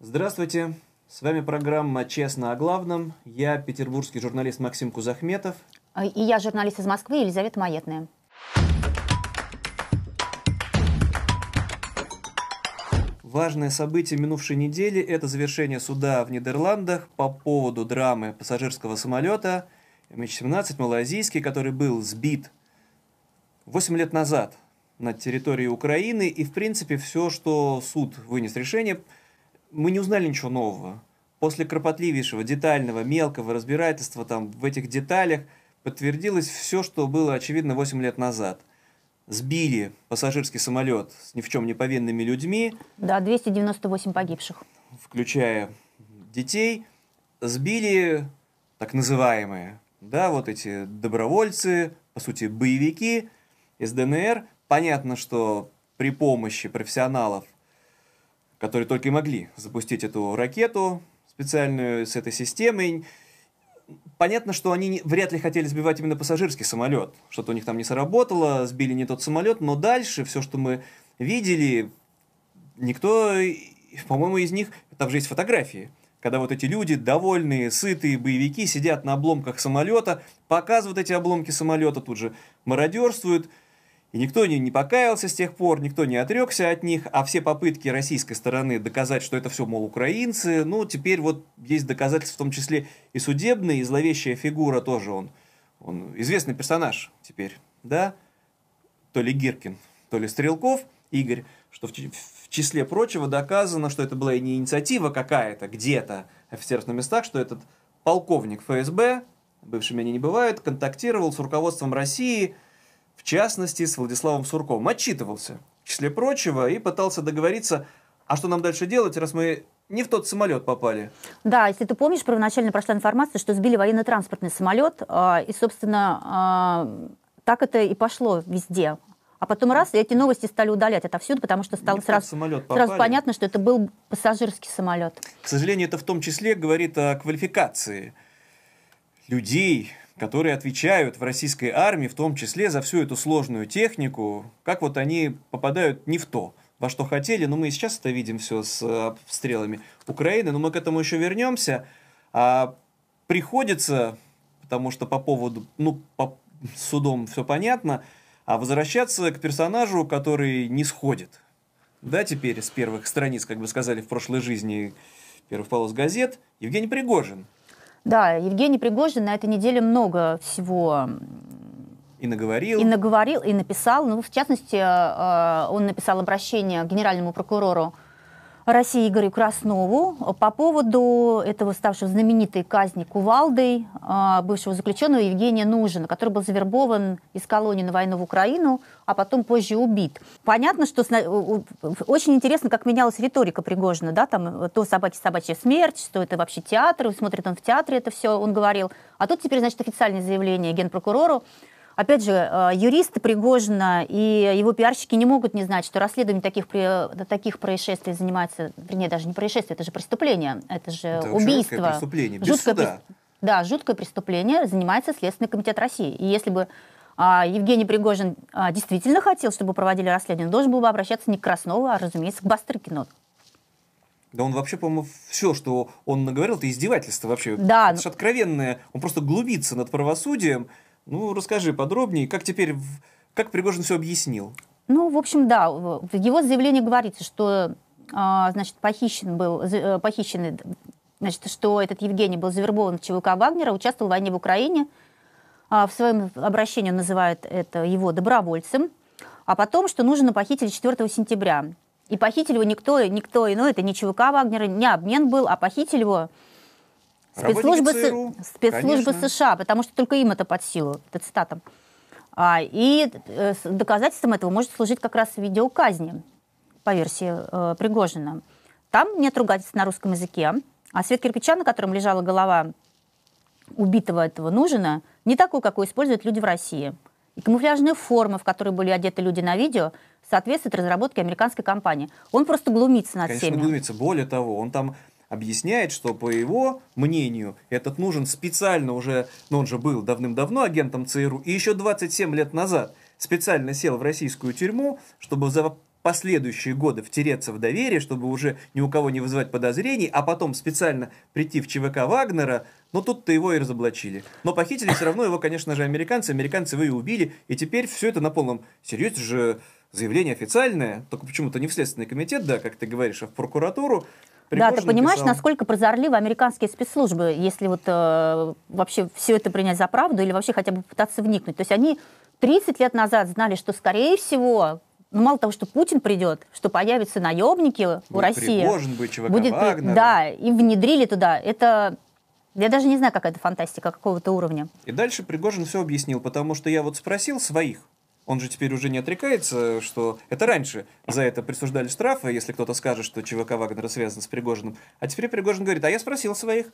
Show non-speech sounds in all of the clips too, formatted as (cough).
Здравствуйте, с вами программа «Честно о главном». Я петербургский журналист Максим Кузахметов. И я журналист из Москвы Елизавета Маетная. Важное событие минувшей недели – это завершение суда в Нидерландах по поводу драмы пассажирского самолета MH17 малазийский, который был сбит 8 лет назад на территории Украины. И, в принципе, все, что суд вынес решение, мы не узнали ничего нового. После кропотливейшего, детального, мелкого разбирательства там, в этих деталях подтвердилось все, что было очевидно 8 лет назад сбили пассажирский самолет с ни в чем не повинными людьми. Да, 298 погибших. Включая детей. Сбили так называемые, да, вот эти добровольцы, по сути, боевики из ДНР. Понятно, что при помощи профессионалов, которые только и могли запустить эту ракету специальную с этой системой, понятно, что они вряд ли хотели сбивать именно пассажирский самолет. Что-то у них там не сработало, сбили не тот самолет, но дальше все, что мы видели, никто, по-моему, из них, там же есть фотографии, когда вот эти люди, довольные, сытые боевики, сидят на обломках самолета, показывают эти обломки самолета, тут же мародерствуют, и никто не, не покаялся с тех пор, никто не отрекся от них, а все попытки российской стороны доказать, что это все, мол, украинцы, ну, теперь вот есть доказательства, в том числе и судебные, и зловещая фигура тоже он. Он известный персонаж теперь, да? То ли Гиркин, то ли Стрелков, Игорь, что в, в числе прочего доказано, что это была не инициатива какая-то где-то офицеров на местах, что этот полковник ФСБ, бывшими они не бывают, контактировал с руководством России – в частности, с Владиславом Сурковым, отчитывался, в числе прочего, и пытался договориться, а что нам дальше делать, раз мы не в тот самолет попали. Да, если ты помнишь, первоначально прошла информация, что сбили военно-транспортный самолет, а, и, собственно, а, так это и пошло везде. А потом раз, и эти новости стали удалять отовсюду, потому что стало сразу, сразу понятно, что это был пассажирский самолет. К сожалению, это в том числе говорит о квалификации людей, которые отвечают в российской армии, в том числе за всю эту сложную технику, как вот они попадают не в то, во что хотели. Но мы и сейчас это видим все с обстрелами Украины, но мы к этому еще вернемся. А приходится, потому что по поводу, ну, по судом все понятно, а возвращаться к персонажу, который не сходит. Да, теперь с первых страниц, как бы сказали в прошлой жизни, первых полос газет, Евгений Пригожин – да, Евгений Пригожин на этой неделе много всего и наговорил. И наговорил, и написал. Ну, в частности, э, он написал обращение к генеральному прокурору России Игорю Краснову по поводу этого ставшего знаменитой казни кувалдой а, бывшего заключенного Евгения Нужина, который был завербован из колонии на войну в Украину, а потом позже убит. Понятно, что очень интересно, как менялась риторика Пригожина, да, там то собаки собачья смерть, что это вообще театр, смотрит он в театре, это все он говорил. А тут теперь, значит, официальное заявление генпрокурору, Опять же, э, юристы Пригожина и его пиарщики не могут не знать, что расследование таких, таких происшествий занимается, вернее, даже не происшествие, это же преступление, это же это убийство. Жуткое преступление, без жуткое суда. Да, жуткое преступление занимается Следственный комитет России. И если бы а, Евгений Пригожин а, действительно хотел, чтобы проводили расследование, он должен был бы обращаться не к Краснову, а, разумеется, к Бастрыкину. Да он вообще, по-моему, все, что он наговорил, это издевательство вообще. Да. Это же откровенное. Он просто глубится над правосудием. Ну, расскажи подробнее, как теперь, как Пригожин все объяснил? Ну, в общем, да, в его заявлении говорится, что, а, значит, похищен был, э, похищен, значит, что этот Евгений был завербован в ЧВК Вагнера, участвовал в войне в Украине. А, в своем обращении он называет это его добровольцем. А потом, что нужно похитили 4 сентября. И похитили его никто, никто иной, это не ЧВК Вагнера, не обмен был, а похитили его Спецслужбы, ЦРУ, спецслужбы США, потому что только им это под силу, это цитата. А, и э, доказательством этого может служить как раз видеоказни, по версии э, Пригожина. Там нет ругательств на русском языке, а свет кирпича, на котором лежала голова убитого этого Нужина, не такой, какой используют люди в России. И камуфляжные формы, в которые были одеты люди на видео, соответствуют разработке американской компании. Он просто глумится над Конечно, всеми. глумится. Более того, он там объясняет, что по его мнению этот нужен специально уже, ну он же был давным-давно агентом ЦРУ, и еще 27 лет назад специально сел в российскую тюрьму, чтобы за последующие годы втереться в доверие, чтобы уже ни у кого не вызывать подозрений, а потом специально прийти в ЧВК Вагнера, но тут-то его и разоблачили. Но похитили все равно его, конечно же, американцы. Американцы его и убили. И теперь все это на полном серьезе же заявление официальное, только почему-то не в Следственный комитет, да, как ты говоришь, а в прокуратуру. Пригожин да, ты понимаешь, написал... насколько прозорливы американские спецслужбы, если вот э, вообще все это принять за правду или вообще хотя бы пытаться вникнуть. То есть они 30 лет назад знали, что, скорее всего, ну, мало того, что Путин придет, что появятся наемники будет у России. Пригожин, будет ЧВК будет, Вагнера. Да, и внедрили туда. Это я даже не знаю, какая это фантастика, какого-то уровня. И дальше Пригожин все объяснил, потому что я вот спросил своих, он же теперь уже не отрекается, что это раньше за это присуждали штрафы, если кто-то скажет, что ЧВК Вагнера связан с Пригожиным. А теперь Пригожин говорит, а я спросил своих.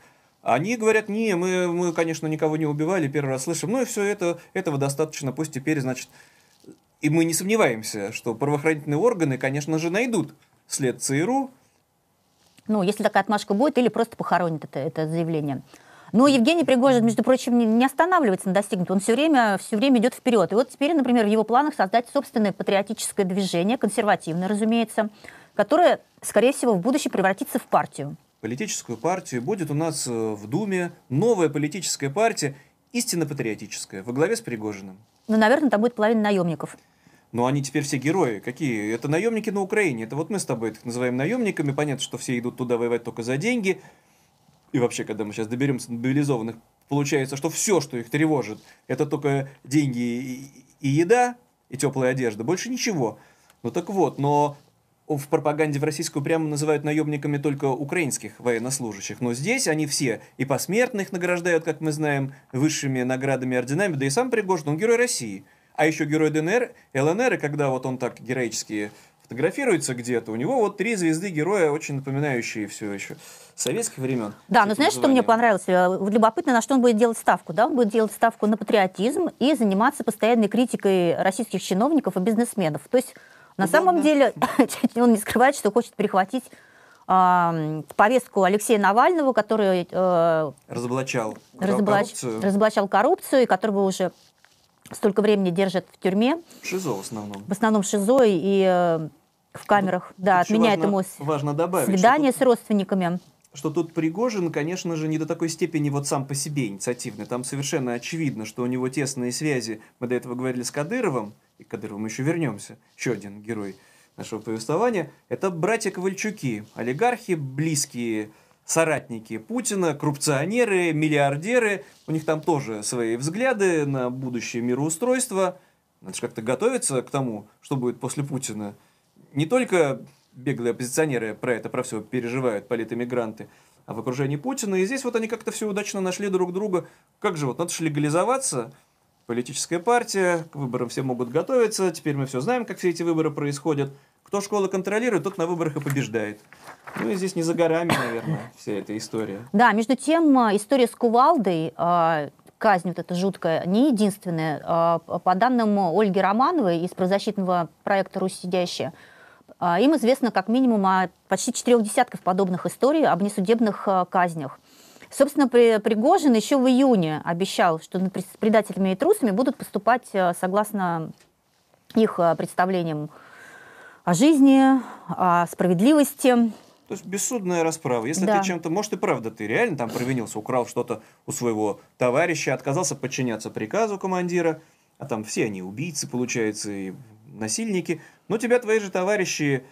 Они говорят, не, мы, мы, конечно, никого не убивали, первый раз слышим. Ну и все это, этого достаточно, пусть теперь, значит... И мы не сомневаемся, что правоохранительные органы, конечно же, найдут след ЦРУ. Ну, если такая отмашка будет, или просто похоронят это, это заявление. Но Евгений Пригожин, между прочим, не останавливается на достигнутом. Он все время, все время идет вперед. И вот теперь, например, в его планах создать собственное патриотическое движение, консервативное, разумеется, которое, скорее всего, в будущем превратится в партию. Политическую партию. Будет у нас э, в Думе новая политическая партия, истинно патриотическая, во главе с Пригожиным. Ну, наверное, там будет половина наемников. Но они теперь все герои. Какие? Это наемники на Украине. Это вот мы с тобой их называем наемниками. Понятно, что все идут туда воевать только за деньги и вообще, когда мы сейчас доберемся до мобилизованных, получается, что все, что их тревожит, это только деньги и, и еда, и теплая одежда, больше ничего. Ну так вот, но в пропаганде в российскую прямо называют наемниками только украинских военнослужащих. Но здесь они все и посмертно их награждают, как мы знаем, высшими наградами, орденами, да и сам Пригожин, он герой России. А еще герой ДНР, ЛНР, и когда вот он так героически фотографируется где-то, у него вот три звезды героя, очень напоминающие все еще советских времен. Да, но знаешь, что мне понравилось? Э, любопытно, на что он будет делать ставку. Да? Он будет делать ставку на патриотизм и заниматься постоянной критикой российских чиновников и бизнесменов. То есть на Удобно. самом деле (laughs) он не скрывает, что хочет перехватить э, повестку Алексея Навального, который э, разоблачал, разоблач, коррупцию. разоблачал коррупцию, и которого уже столько времени держат в тюрьме. ШИЗО в основном. В основном ШИЗО и э, в камерах. Ну, да, отменяет важно, ему важно добавить, свидание с родственниками. Что тут Пригожин, конечно же, не до такой степени вот сам по себе инициативный. Там совершенно очевидно, что у него тесные связи. Мы до этого говорили с Кадыровым, и к Кадырову еще вернемся. Еще один герой нашего повествования. Это братья Ковальчуки, олигархи, близкие соратники Путина, коррупционеры, миллиардеры. У них там тоже свои взгляды на будущее мироустройство. Надо же как-то готовиться к тому, что будет после Путина. Не только беглые оппозиционеры про это, про все переживают, политэмигранты, а в окружении Путина. И здесь вот они как-то все удачно нашли друг друга. Как же вот, надо же легализоваться, политическая партия, к выборам все могут готовиться, теперь мы все знаем, как все эти выборы происходят. Кто школу контролирует, тот на выборах и побеждает. Ну и здесь не за горами, наверное, вся эта история. Да, между тем, э, история с кувалдой, э, казнь вот эта жуткая, не единственная. Э, по данным Ольги Романовой из правозащитного проекта «Русь сидящая», им известно как минимум о почти четырех десятков подобных историй об несудебных казнях. Собственно, Пригожин еще в июне обещал, что над предателями и трусами будут поступать согласно их представлениям о жизни, о справедливости. То есть бессудная расправа. Если да. ты чем-то, может и правда ты реально там провинился, украл что-то у своего товарища, отказался подчиняться приказу командира, а там все они убийцы, получается, и насильники, но тебя твои же товарищи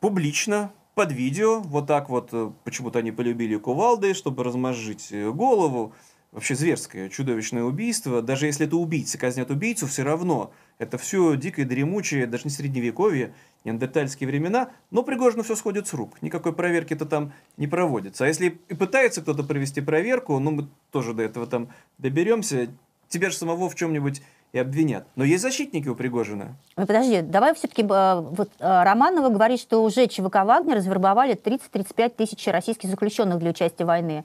публично под видео, вот так вот, э, почему-то они полюбили кувалды, чтобы размозжить э, голову, вообще зверское, чудовищное убийство. Даже если это убийцы казнят убийцу, все равно это все дикое, дремучее, даже не средневековье, неандертальские времена, но Пригожину все сходит с рук. Никакой проверки-то там не проводится. А если и пытается кто-то провести проверку, ну мы тоже до этого там доберемся, тебя же самого в чем-нибудь и обвинят. Но есть защитники у Пригожина. Подожди, давай все-таки э, вот э, Романова говорит, что уже ЧВК «Вагнер» завербовали 30-35 тысяч российских заключенных для участия в войне.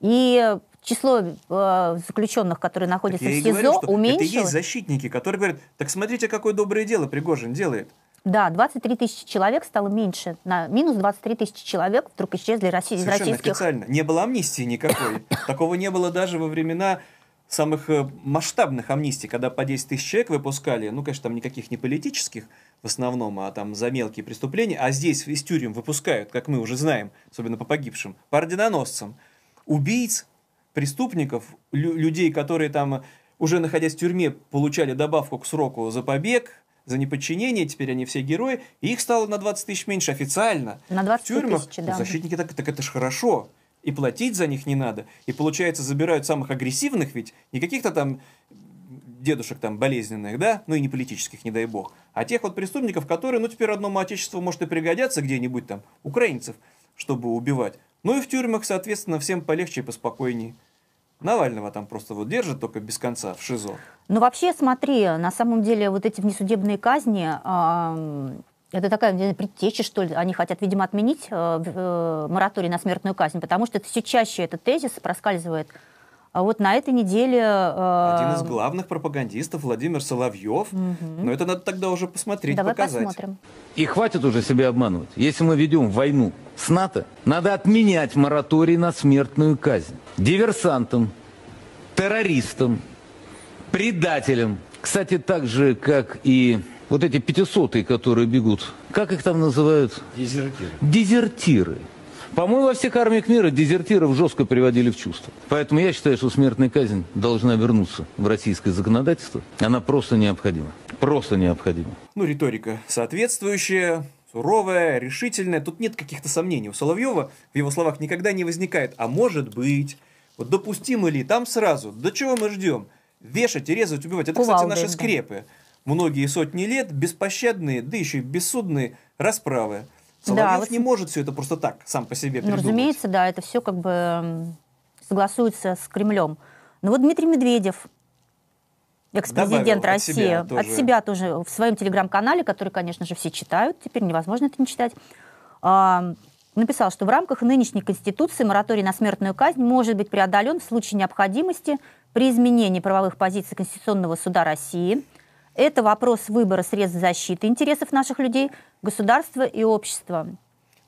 И число э, заключенных, которые находятся в СИЗО, говорю, уменьшилось. Это есть защитники, которые говорят, так смотрите, какое доброе дело Пригожин делает. Да, 23 тысячи человек стало меньше. На минус 23 тысячи человек вдруг исчезли России, из российских... официально. Не было амнистии никакой. Такого не было даже во времена самых э, масштабных амнистий, когда по 10 тысяч человек выпускали, ну, конечно, там никаких не политических в основном, а там за мелкие преступления, а здесь из тюрем выпускают, как мы уже знаем, особенно по погибшим, по орденоносцам, убийц, преступников, лю- людей, которые там уже находясь в тюрьме получали добавку к сроку за побег, за неподчинение, теперь они все герои, и их стало на 20 тысяч меньше официально. На 20 в тюрьмах тысяч, да. защитники так, так это ж хорошо. И платить за них не надо. И получается, забирают самых агрессивных ведь, не каких-то там дедушек там болезненных, да, ну и не политических, не дай бог, а тех вот преступников, которые, ну, теперь одному отечеству может и пригодятся где-нибудь там, украинцев, чтобы убивать. Ну и в тюрьмах, соответственно, всем полегче и поспокойнее. Навального там просто вот держат только без конца в ШИЗО. Ну, вообще, смотри, на самом деле вот эти внесудебные казни, а, это такая предтеча, что ли. Они хотят, видимо, отменить э, э, мораторий на смертную казнь, потому что это все чаще этот тезис проскальзывает. А вот на этой неделе... э, Один из главных пропагандистов Владимир Соловьев. Но это надо тогда уже посмотреть, Давай показать. посмотрим. И хватит уже себя обманывать. Если мы ведем войну с НАТО, надо отменять мораторий на смертную казнь. Диверсантам, террористам, предателям. Кстати, так же, как и вот эти пятисотые, которые бегут. Как их там называют? Дезертиры. Дезертиры. По-моему, во всех армиях мира дезертиров жестко приводили в чувство. Поэтому я считаю, что смертная казнь должна вернуться в российское законодательство. Она просто необходима. Просто необходима. Ну, риторика соответствующая, суровая, решительная. Тут нет каких-то сомнений. У Соловьева в его словах никогда не возникает. А может быть, вот допустимо ли там сразу? До чего мы ждем? Вешать, и резать, убивать. Это, кстати, наши да. скрепы. Многие сотни лет беспощадные, да еще и бессудные расправы. Да, Соловьев вот не может все это просто так сам по себе Ну, придумать. разумеется, да, это все как бы согласуется с Кремлем. Но вот Дмитрий Медведев, экс-президент Добавил от России, себя от тоже. себя тоже в своем телеграм-канале, который, конечно же, все читают, теперь невозможно это не читать, написал, что в рамках нынешней Конституции мораторий на смертную казнь может быть преодолен в случае необходимости при изменении правовых позиций Конституционного суда России. Это вопрос выбора средств защиты интересов наших людей, государства и общества.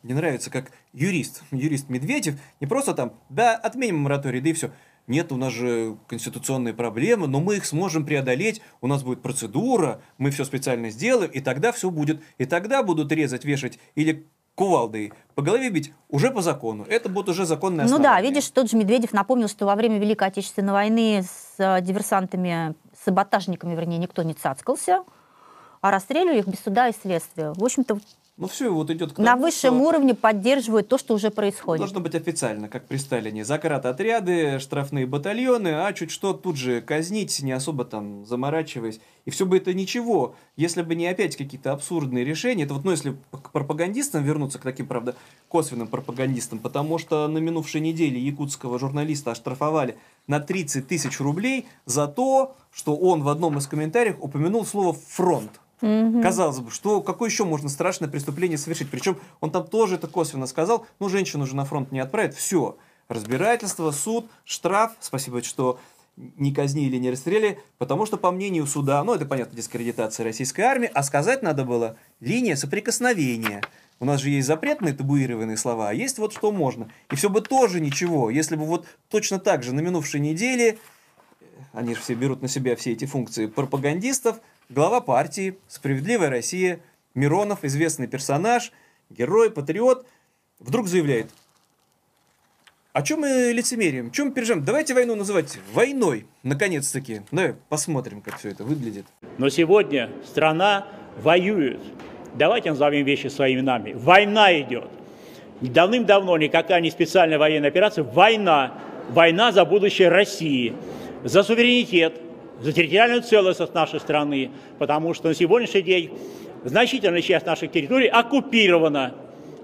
Мне нравится, как юрист, (laughs) юрист Медведев, не просто там, да, отменим мораторий, да и все. Нет, у нас же конституционные проблемы, но мы их сможем преодолеть, у нас будет процедура, мы все специально сделаем, и тогда все будет. И тогда будут резать, вешать или кувалдой по голове бить уже по закону. Это будет уже законное Ну да, основание. видишь, тот же Медведев напомнил, что во время Великой Отечественной войны с э, диверсантами, саботажниками, вернее, никто не цацкался, а расстреливали их без суда и следствия. В общем-то, Ну все, вот идет к на тому, высшем что уровне поддерживают то, что уже происходит. Должно быть официально, как при Сталине. Заградотряды, штрафные батальоны, а чуть что тут же казнить, не особо там заморачиваясь. И все бы это ничего, если бы не опять какие-то абсурдные решения. Это вот, ну, если к пропагандистам вернуться, к таким, правда, косвенным пропагандистам, потому что на минувшей неделе якутского журналиста оштрафовали на 30 тысяч рублей за то, что он в одном из комментариев упомянул слово «фронт». Казалось бы, что какое еще можно страшное преступление совершить? Причем он там тоже это косвенно сказал. Ну, женщину же на фронт не отправят. Все. Разбирательство, суд, штраф. Спасибо, что не казнили, не расстреляли, потому что, по мнению суда, ну, это, понятно, дискредитация российской армии, а сказать надо было линия соприкосновения. У нас же есть запретные табуированные слова, а есть вот что можно. И все бы тоже ничего, если бы вот точно так же на минувшей неделе они же все берут на себя все эти функции пропагандистов, глава партии, «Справедливая Россия», Миронов, известный персонаж, герой, патриот, вдруг заявляет, о чем мы лицемерием, чем мы переживаем? Давайте войну называть войной, наконец-таки. Давай посмотрим, как все это выглядит. Но сегодня страна воюет. Давайте назовем вещи своими именами. Война идет. Давным-давно никакая не специальная военная операция. Война. Война за будущее России. За суверенитет, за территориальную целостность нашей страны. Потому что на сегодняшний день значительная часть наших территорий оккупирована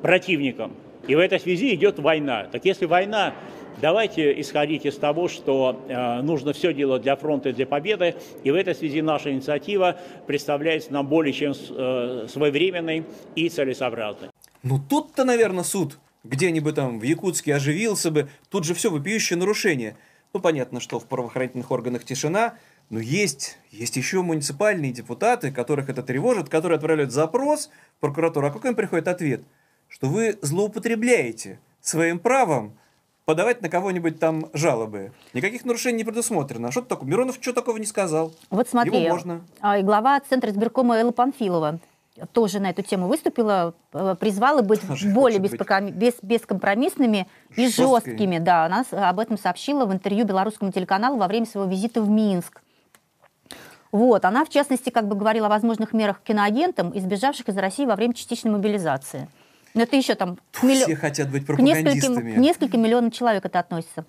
противником. И в этой связи идет война. Так если война, давайте исходить из того, что э, нужно все делать для фронта и для победы. И в этой связи наша инициатива представляется нам более чем э, своевременной и целесообразной. Ну тут-то, наверное, суд где-нибудь там в Якутске оживился бы. Тут же все вопиющее нарушение. Ну, понятно, что в правоохранительных органах тишина, но есть, есть еще муниципальные депутаты, которых это тревожит, которые отправляют запрос в прокуратуру. А какой им приходит ответ? Что вы злоупотребляете своим правом подавать на кого-нибудь там жалобы. Никаких нарушений не предусмотрено. А что такое? Миронов что такого не сказал? Вот смотри, Его можно. а, и глава Центра избиркома Элла Панфилова тоже на эту тему выступила, э, призвала быть Тоже более хочет быть без- бескомпромиссными и жесткой. жесткими. Да, она об этом сообщила в интервью белорусскому телеканалу во время своего визита в Минск. Вот, она, в частности, как бы говорила о возможных мерах к киноагентам, избежавших из России во время частичной мобилизации. Но это еще там к миллио- Все хотят быть к нескольким, пропагандистами. к нескольким миллионам человек это относится.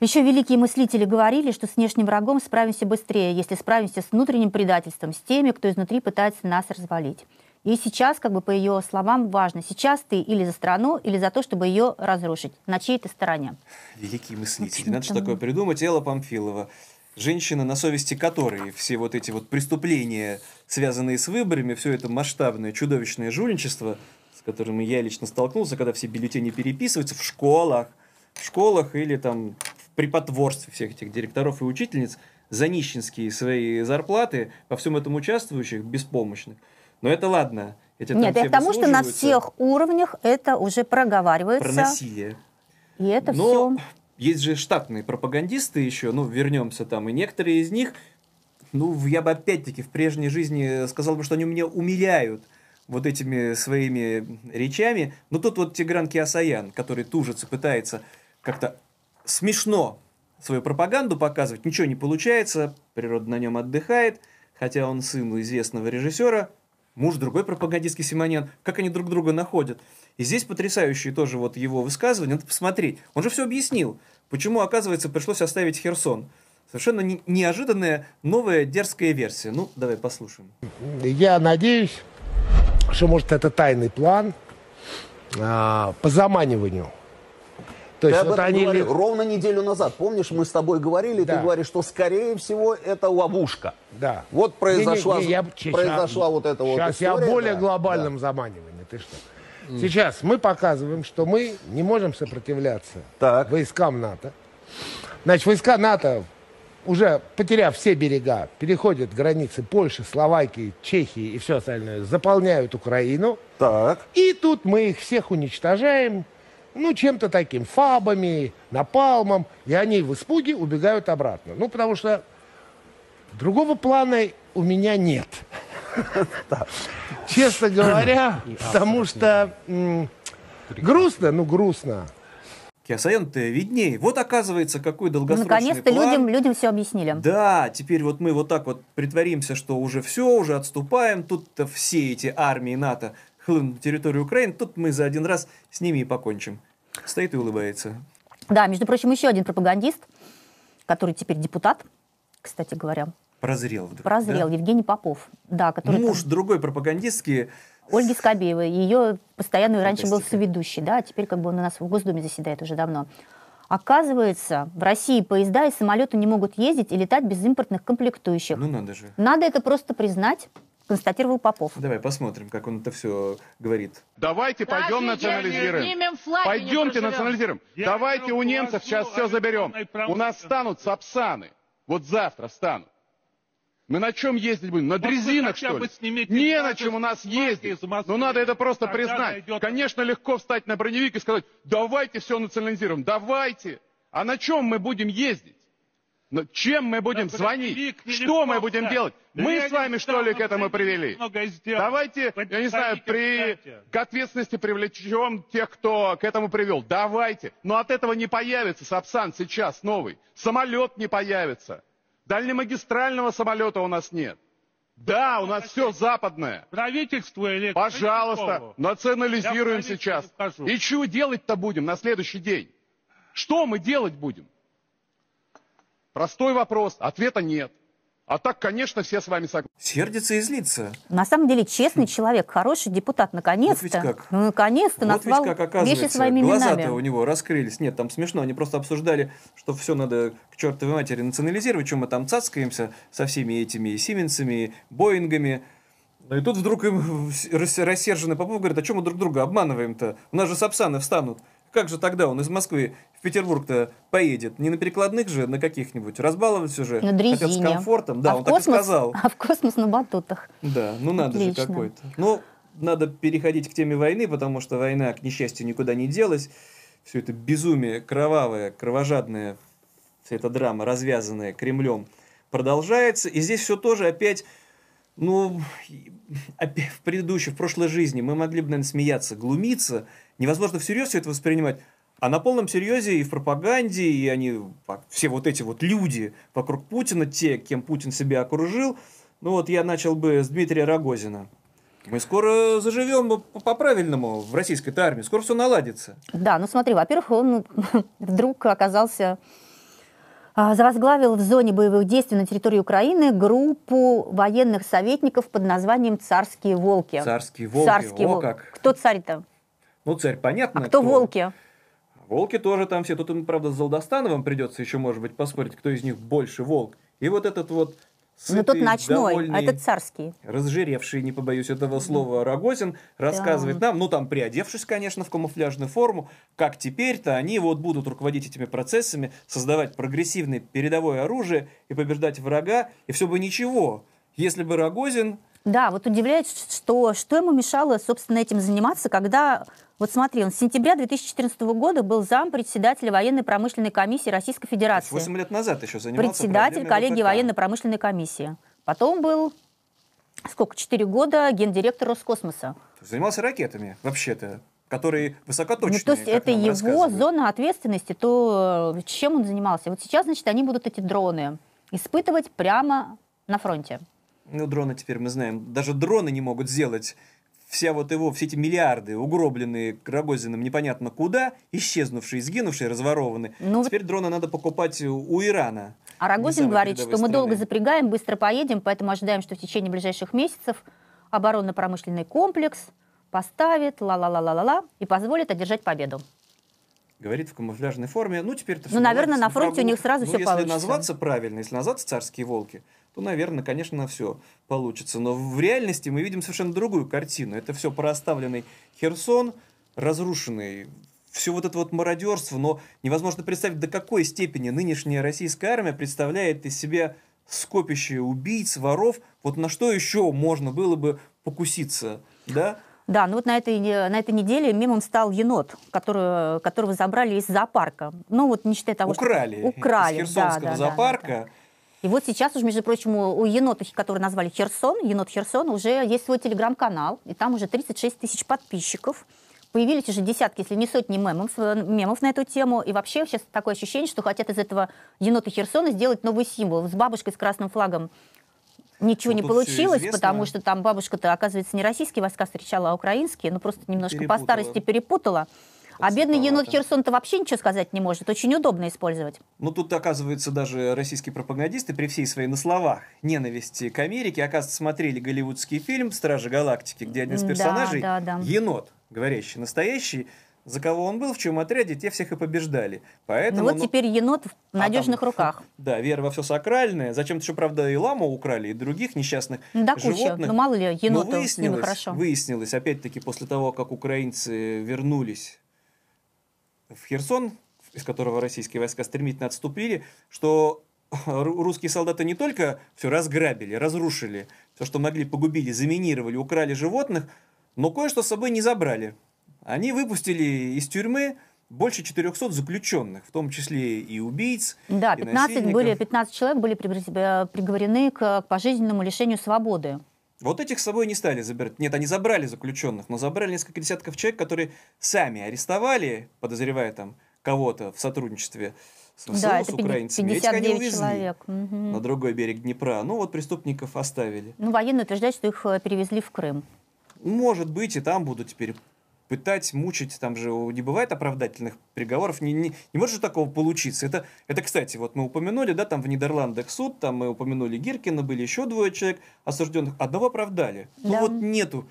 Еще великие мыслители говорили, что с внешним врагом справимся быстрее, если справимся с внутренним предательством, с теми, кто изнутри пытается нас развалить. И сейчас, как бы по ее словам, важно, сейчас ты или за страну, или за то, чтобы ее разрушить, на чьей-то стороне. Великие мыслители. Надо что там- такое придумать. Элла Памфилова. Женщина, на совести которой все вот эти вот преступления, связанные с выборами, все это масштабное, чудовищное жульничество, с которым я лично столкнулся, когда все бюллетени переписываются в школах, в школах или там в преподворстве всех этих директоров и учительниц за нищенские свои зарплаты, во всем этом участвующих, беспомощных. Но это ладно. Эти Нет, я к тому, что на всех уровнях это уже проговаривается. Про насилие. И это Но все. Есть же штатные пропагандисты еще, ну, вернемся там, и некоторые из них, ну, я бы опять-таки в прежней жизни сказал бы, что они меня умиляют вот этими своими речами. Но тут вот Тигран Киасаян, который тужится, пытается как-то смешно свою пропаганду показывать, ничего не получается, природа на нем отдыхает, хотя он сын известного режиссера, муж другой пропагандистский Симонян, как они друг друга находят. И здесь потрясающие тоже вот его высказывания, надо посмотреть. Он же все объяснил, почему, оказывается, пришлось оставить Херсон. Совершенно не- неожиданная, новая, дерзкая версия. Ну, давай послушаем. Я надеюсь, что, может, это тайный план а, по заманиванию. То Ты есть об вот этом они... говорил ровно неделю назад. Помнишь, мы с тобой говорили, Да. ты говоришь, что скорее всего это ловушка. Да. Вот произошла, Не, не, не, я произошла вот эта вот Сейчас история. я о более да, глобальном да. заманивании. Ты что? Сейчас мы показываем, что мы не можем сопротивляться Так. войскам НАТО. Значит, войска НАТО, уже потеряв все берега, переходят границы Польши, Словакии, Чехии и все остальное, заполняют Украину. Так. И тут мы их всех уничтожаем, ну, чем-то таким, фабами, напалмом, и они в испуге убегают обратно. Ну, потому что другого плана у меня нет. (laughs) Честно говоря, потому что грустно, ну, грустно. Киасаян-то виднее. Вот оказывается, какой Ну, долгосрочный Наконец-то план. людям, людям все объяснили. Да, теперь вот мы вот так вот притворимся, что уже все, уже отступаем. Тут-то все эти армии НАТО хлынут на территорию Украины. Тут мы за один раз с ними и покончим. Стоит и улыбается. Да, между прочим, еще один пропагандист, который теперь депутат, кстати говоря, Прозрел вдруг. прозрел, да? Евгений Попов. Да, который Муж там- другой пропагандистский. Ольги Скобеевой. Ее постоянно раньше был Фантастика. соведущий, да, а теперь как бы он у нас в Госдуме заседает уже давно. Оказывается, в России поезда и самолеты не могут ездить и летать без импортных комплектующих. Ну надо же. Надо это просто признать, констатировал Попов. Давай посмотрим, как он это все говорит. Давайте пойдем национализируем. Пойдемте национализируем. Давайте у немцев сейчас все заберем. У нас станут сапсаны. Вот завтра станут. Мы на чем ездить будем? На дрезинах, что ли? Не на чем у нас ездить. Москвы. Ну надо это просто признать. Конечно, легко встать на броневик и сказать, давайте все национализируем. Давайте. А на чем мы будем ездить? Но чем мы будем Да, звонить? Что мы будем делать? Мы с вами, что ли, к этому привели? Давайте, я не знаю, при, к ответственности привлечем тех, кто к этому привел. Давайте. Но от этого не появится Сапсан сейчас новый. Самолет не появится. Дальнемагистрального самолета у нас нет. Да, у нас все западное. Правительство или... Пожалуйста, национализируем сейчас. вхожу. И что делать-то будем на следующий день? Что мы делать будем? Простой вопрос, ответа нет. А так, конечно, все с вами согласны. Сердится и злится. На самом деле честный человек, хороший депутат, наконец-то. ведь как. Ну, наконец-то вот ведь назвал как вещи оказывается, своими глаза-то именами. у него раскрылись. Нет, там смешно. Они просто обсуждали, что все надо к чертовой матери национализировать, чем мы там цацкаемся со всеми этими Сименсами, Боингами. Ну и тут вдруг им рас- рассерженный Попов говорит, а чем мы друг друга обманываем-то? У нас же сапсаны встанут. Как же тогда он из Москвы в Петербург-то поедет? Не на перекладных же, на каких-нибудь? Разбаловать уже? На Хотят с дрезине. комфортом. Да, а он в так и космос, сказал. А в космос на батутах. Да, ну надо Отлично. же какой-то. Ну, надо переходить к теме войны, потому что война, к несчастью, никуда не делась. Все это безумие кровавое, кровожадное, вся эта драма, развязанная Кремлем, продолжается. И здесь все тоже опять Ну, (laughs) в предыдущей, в прошлой жизни мы могли бы, наверное, смеяться, глумиться. Невозможно всерьез все это воспринимать. А на полном серьезе и в пропаганде, и они, а, все вот эти вот люди вокруг Путина, те, кем Путин себя окружил, ну вот я начал бы с Дмитрия Рогозина. Мы скоро заживем по- по-правильному в российской армии, скоро все наладится. Да, ну смотри, во-первых, он (laughs) вдруг оказался, а, возглавил в зоне боевых действий на территории Украины группу военных советников под названием «Царские волки». Царские волки, Царские о волки. как. Кто царь-то? Ну, царь, понятно. А кто волки? Волки тоже там все. Тут, им, правда, с Залдостановым придется еще, может быть, поспорить, кто из них больше волк. И вот этот вот Ну, тот сытый, ночной, а довольный, этот царский. разжиревший, не побоюсь этого слова, Рогозин рассказывает нам, ну там приодевшись, конечно, в камуфляжную форму, как теперь-то они вот будут руководить этими процессами, создавать прогрессивное передовое оружие и побеждать врага, и все бы ничего, если бы Рогозин Да, вот удивляет, что, что ему мешало, собственно, этим заниматься, когда, вот смотри, он с сентября 2014 года был зам председателя военной промышленной комиссии Российской Федерации. 8 лет назад еще занимался председатель коллегии ВПК. военно-промышленной комиссии. Потом был, сколько, 4 года гендиректор Роскосмоса. Занимался ракетами, вообще-то, которые высокоточные. Ну, то есть это его зона ответственности, то э, чем он занимался. Вот сейчас, значит, они будут эти дроны испытывать прямо на фронте. Ну, дроны теперь мы знаем. Даже дроны не могут сделать. Вся вот его, все эти миллиарды, угробленные Рогозиным непонятно куда, исчезнувшие, сгинувшие, разворованные. Ну, вот- теперь дроны надо покупать у- Ирана. А Рогозин говорит, что передовой мы долго страны. запрягаем, быстро поедем, поэтому ожидаем, что в течение ближайших месяцев оборонно-промышленный комплекс поставит ла-ла-ла-ла-ла-ла и позволит одержать победу. Говорит в камуфляжной форме. Ну, теперь-то Ну, наверное, на фронте у них сразу ну, всё если получится. назваться правильно, если назваться «Царские волки», то, наверное, конечно, все получится. Но в реальности мы видим совершенно другую картину. Это все проставленный Херсон, разрушенный все вот это вот мародерство, но невозможно представить, до какой степени нынешняя российская армия представляет из себя скопище убийц, воров, вот на что еще можно было бы покуситься, да? Да, ну вот на этой, на этой неделе мемом стал енот, который, которого забрали из зоопарка. Ну вот не считая того, Украли, что... Украли, из Херсонского да, да, зоопарка. да, да. И вот сейчас уже, между прочим, у, енота, который назвали Херсон, енот Херсон, уже есть свой телеграм-канал, и там уже 36 тысяч подписчиков. Появились уже десятки, если не сотни мемов, э, мемов на эту тему. И вообще сейчас такое ощущение, что хотят из этого енота Херсона сделать новый символ с бабушкой с красным флагом. Ничего Ну, не получилось, потому что там бабушка-то, оказывается, не российские войска встречала, а украинские, ну просто немножко по Перепутала. старости перепутала. А бедный енот. Херсон-то вообще ничего сказать не может. Очень удобно использовать. Ну, тут, оказывается, даже российские пропагандисты при всей своей на словах ненависти к Америке, оказывается, смотрели голливудский фильм «Стражи Галактики», где один из Да, персонажей, да, да. енот, говорящий, настоящий, за кого он был, в чем отряде, те всех и побеждали. Поэтому, ну вот ну, теперь енот в а надежных там, (laughs) руках. Да, вера во все сакральное. Зачем-то еще, правда, и ламу украли, и других несчастных Ну, да куча. животных. Ну мало ли, Но еноту с ними хорошо. выяснилось, опять-таки, после того, как украинцы вернулись в Херсон, из которого российские войска стремительно отступили, что (laughs) ру- русские солдаты не только все разграбили, разрушили, все, что могли, погубили, заминировали, украли животных, но кое-что с собой не забрали. Они выпустили из тюрьмы больше 400 заключенных, в том числе и убийц, Да, и 15, были, насильников. 15 человек были э, приговорены к пожизненному лишению свободы. Вот этих с собой не стали забирать. Нет, они забрали заключенных, но забрали несколько десятков человек, которые сами арестовали, подозревая там кого-то в сотрудничестве с ВСУ, да, с украинцами. Этих они 59 увезли человек. Мгм. на другой берег Днепра. Ну вот преступников оставили. Ну, военные утверждают, что их э, перевезли в Крым. Может быть, и там будут теперь пытать, мучить, там же не бывает оправдательных приговоров, не, не, не может же такого получиться. Это, это, кстати, вот мы упомянули, да, там в Нидерландах суд, там мы упомянули Гиркина, были еще двое человек осужденных, одного оправдали. Ну Да. вот нету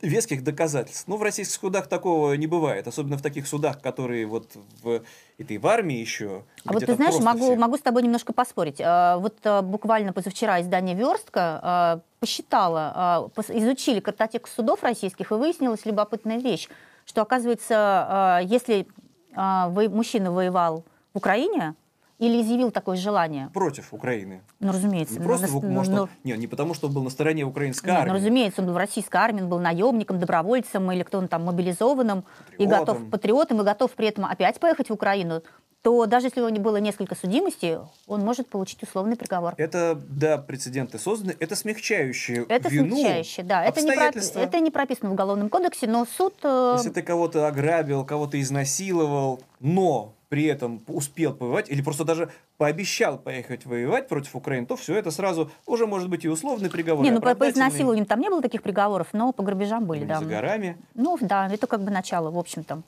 веских доказательств. Ну, в российских судах такого не бывает, особенно в таких судах, которые вот в этой в армии еще. А вот ты знаешь, могу, всех- могу с тобой немножко поспорить. А, Вот а, буквально позавчера издание «Верстка» а, посчитала, пос- изучили картотеку судов российских, и выяснилась любопытная вещь, что, оказывается, если мужчина воевал в Украине или изъявил такое желание, против Украины. ну, разумеется, Не ну, просто, на- ну, может, ну, он- не, не потому, что он был на стороне украинской нет, армии. ну, разумеется, он был в российской армии, он был наемником, добровольцем или кто он там, мобилизованным, и Патриотом. готов, патриотом, и готов при этом опять поехать в Украину, то даже если у него не было несколько судимостей, он может получить условный приговор. Это, да, прецеденты созданы, это смягчающие Это вину смягчающее, да. Это не, пропи- это не прописано в Уголовном кодексе, но суд... э, Если ты кого-то ограбил, кого-то изнасиловал, но при этом успел повоевать, или просто даже пообещал поехать воевать против Украины, то все это сразу уже может быть и условный приговор. Не, ну по, изнасилованиям там не было таких приговоров, но по грабежам были, да. за горами. Ну да, это как бы начало, в общем-то.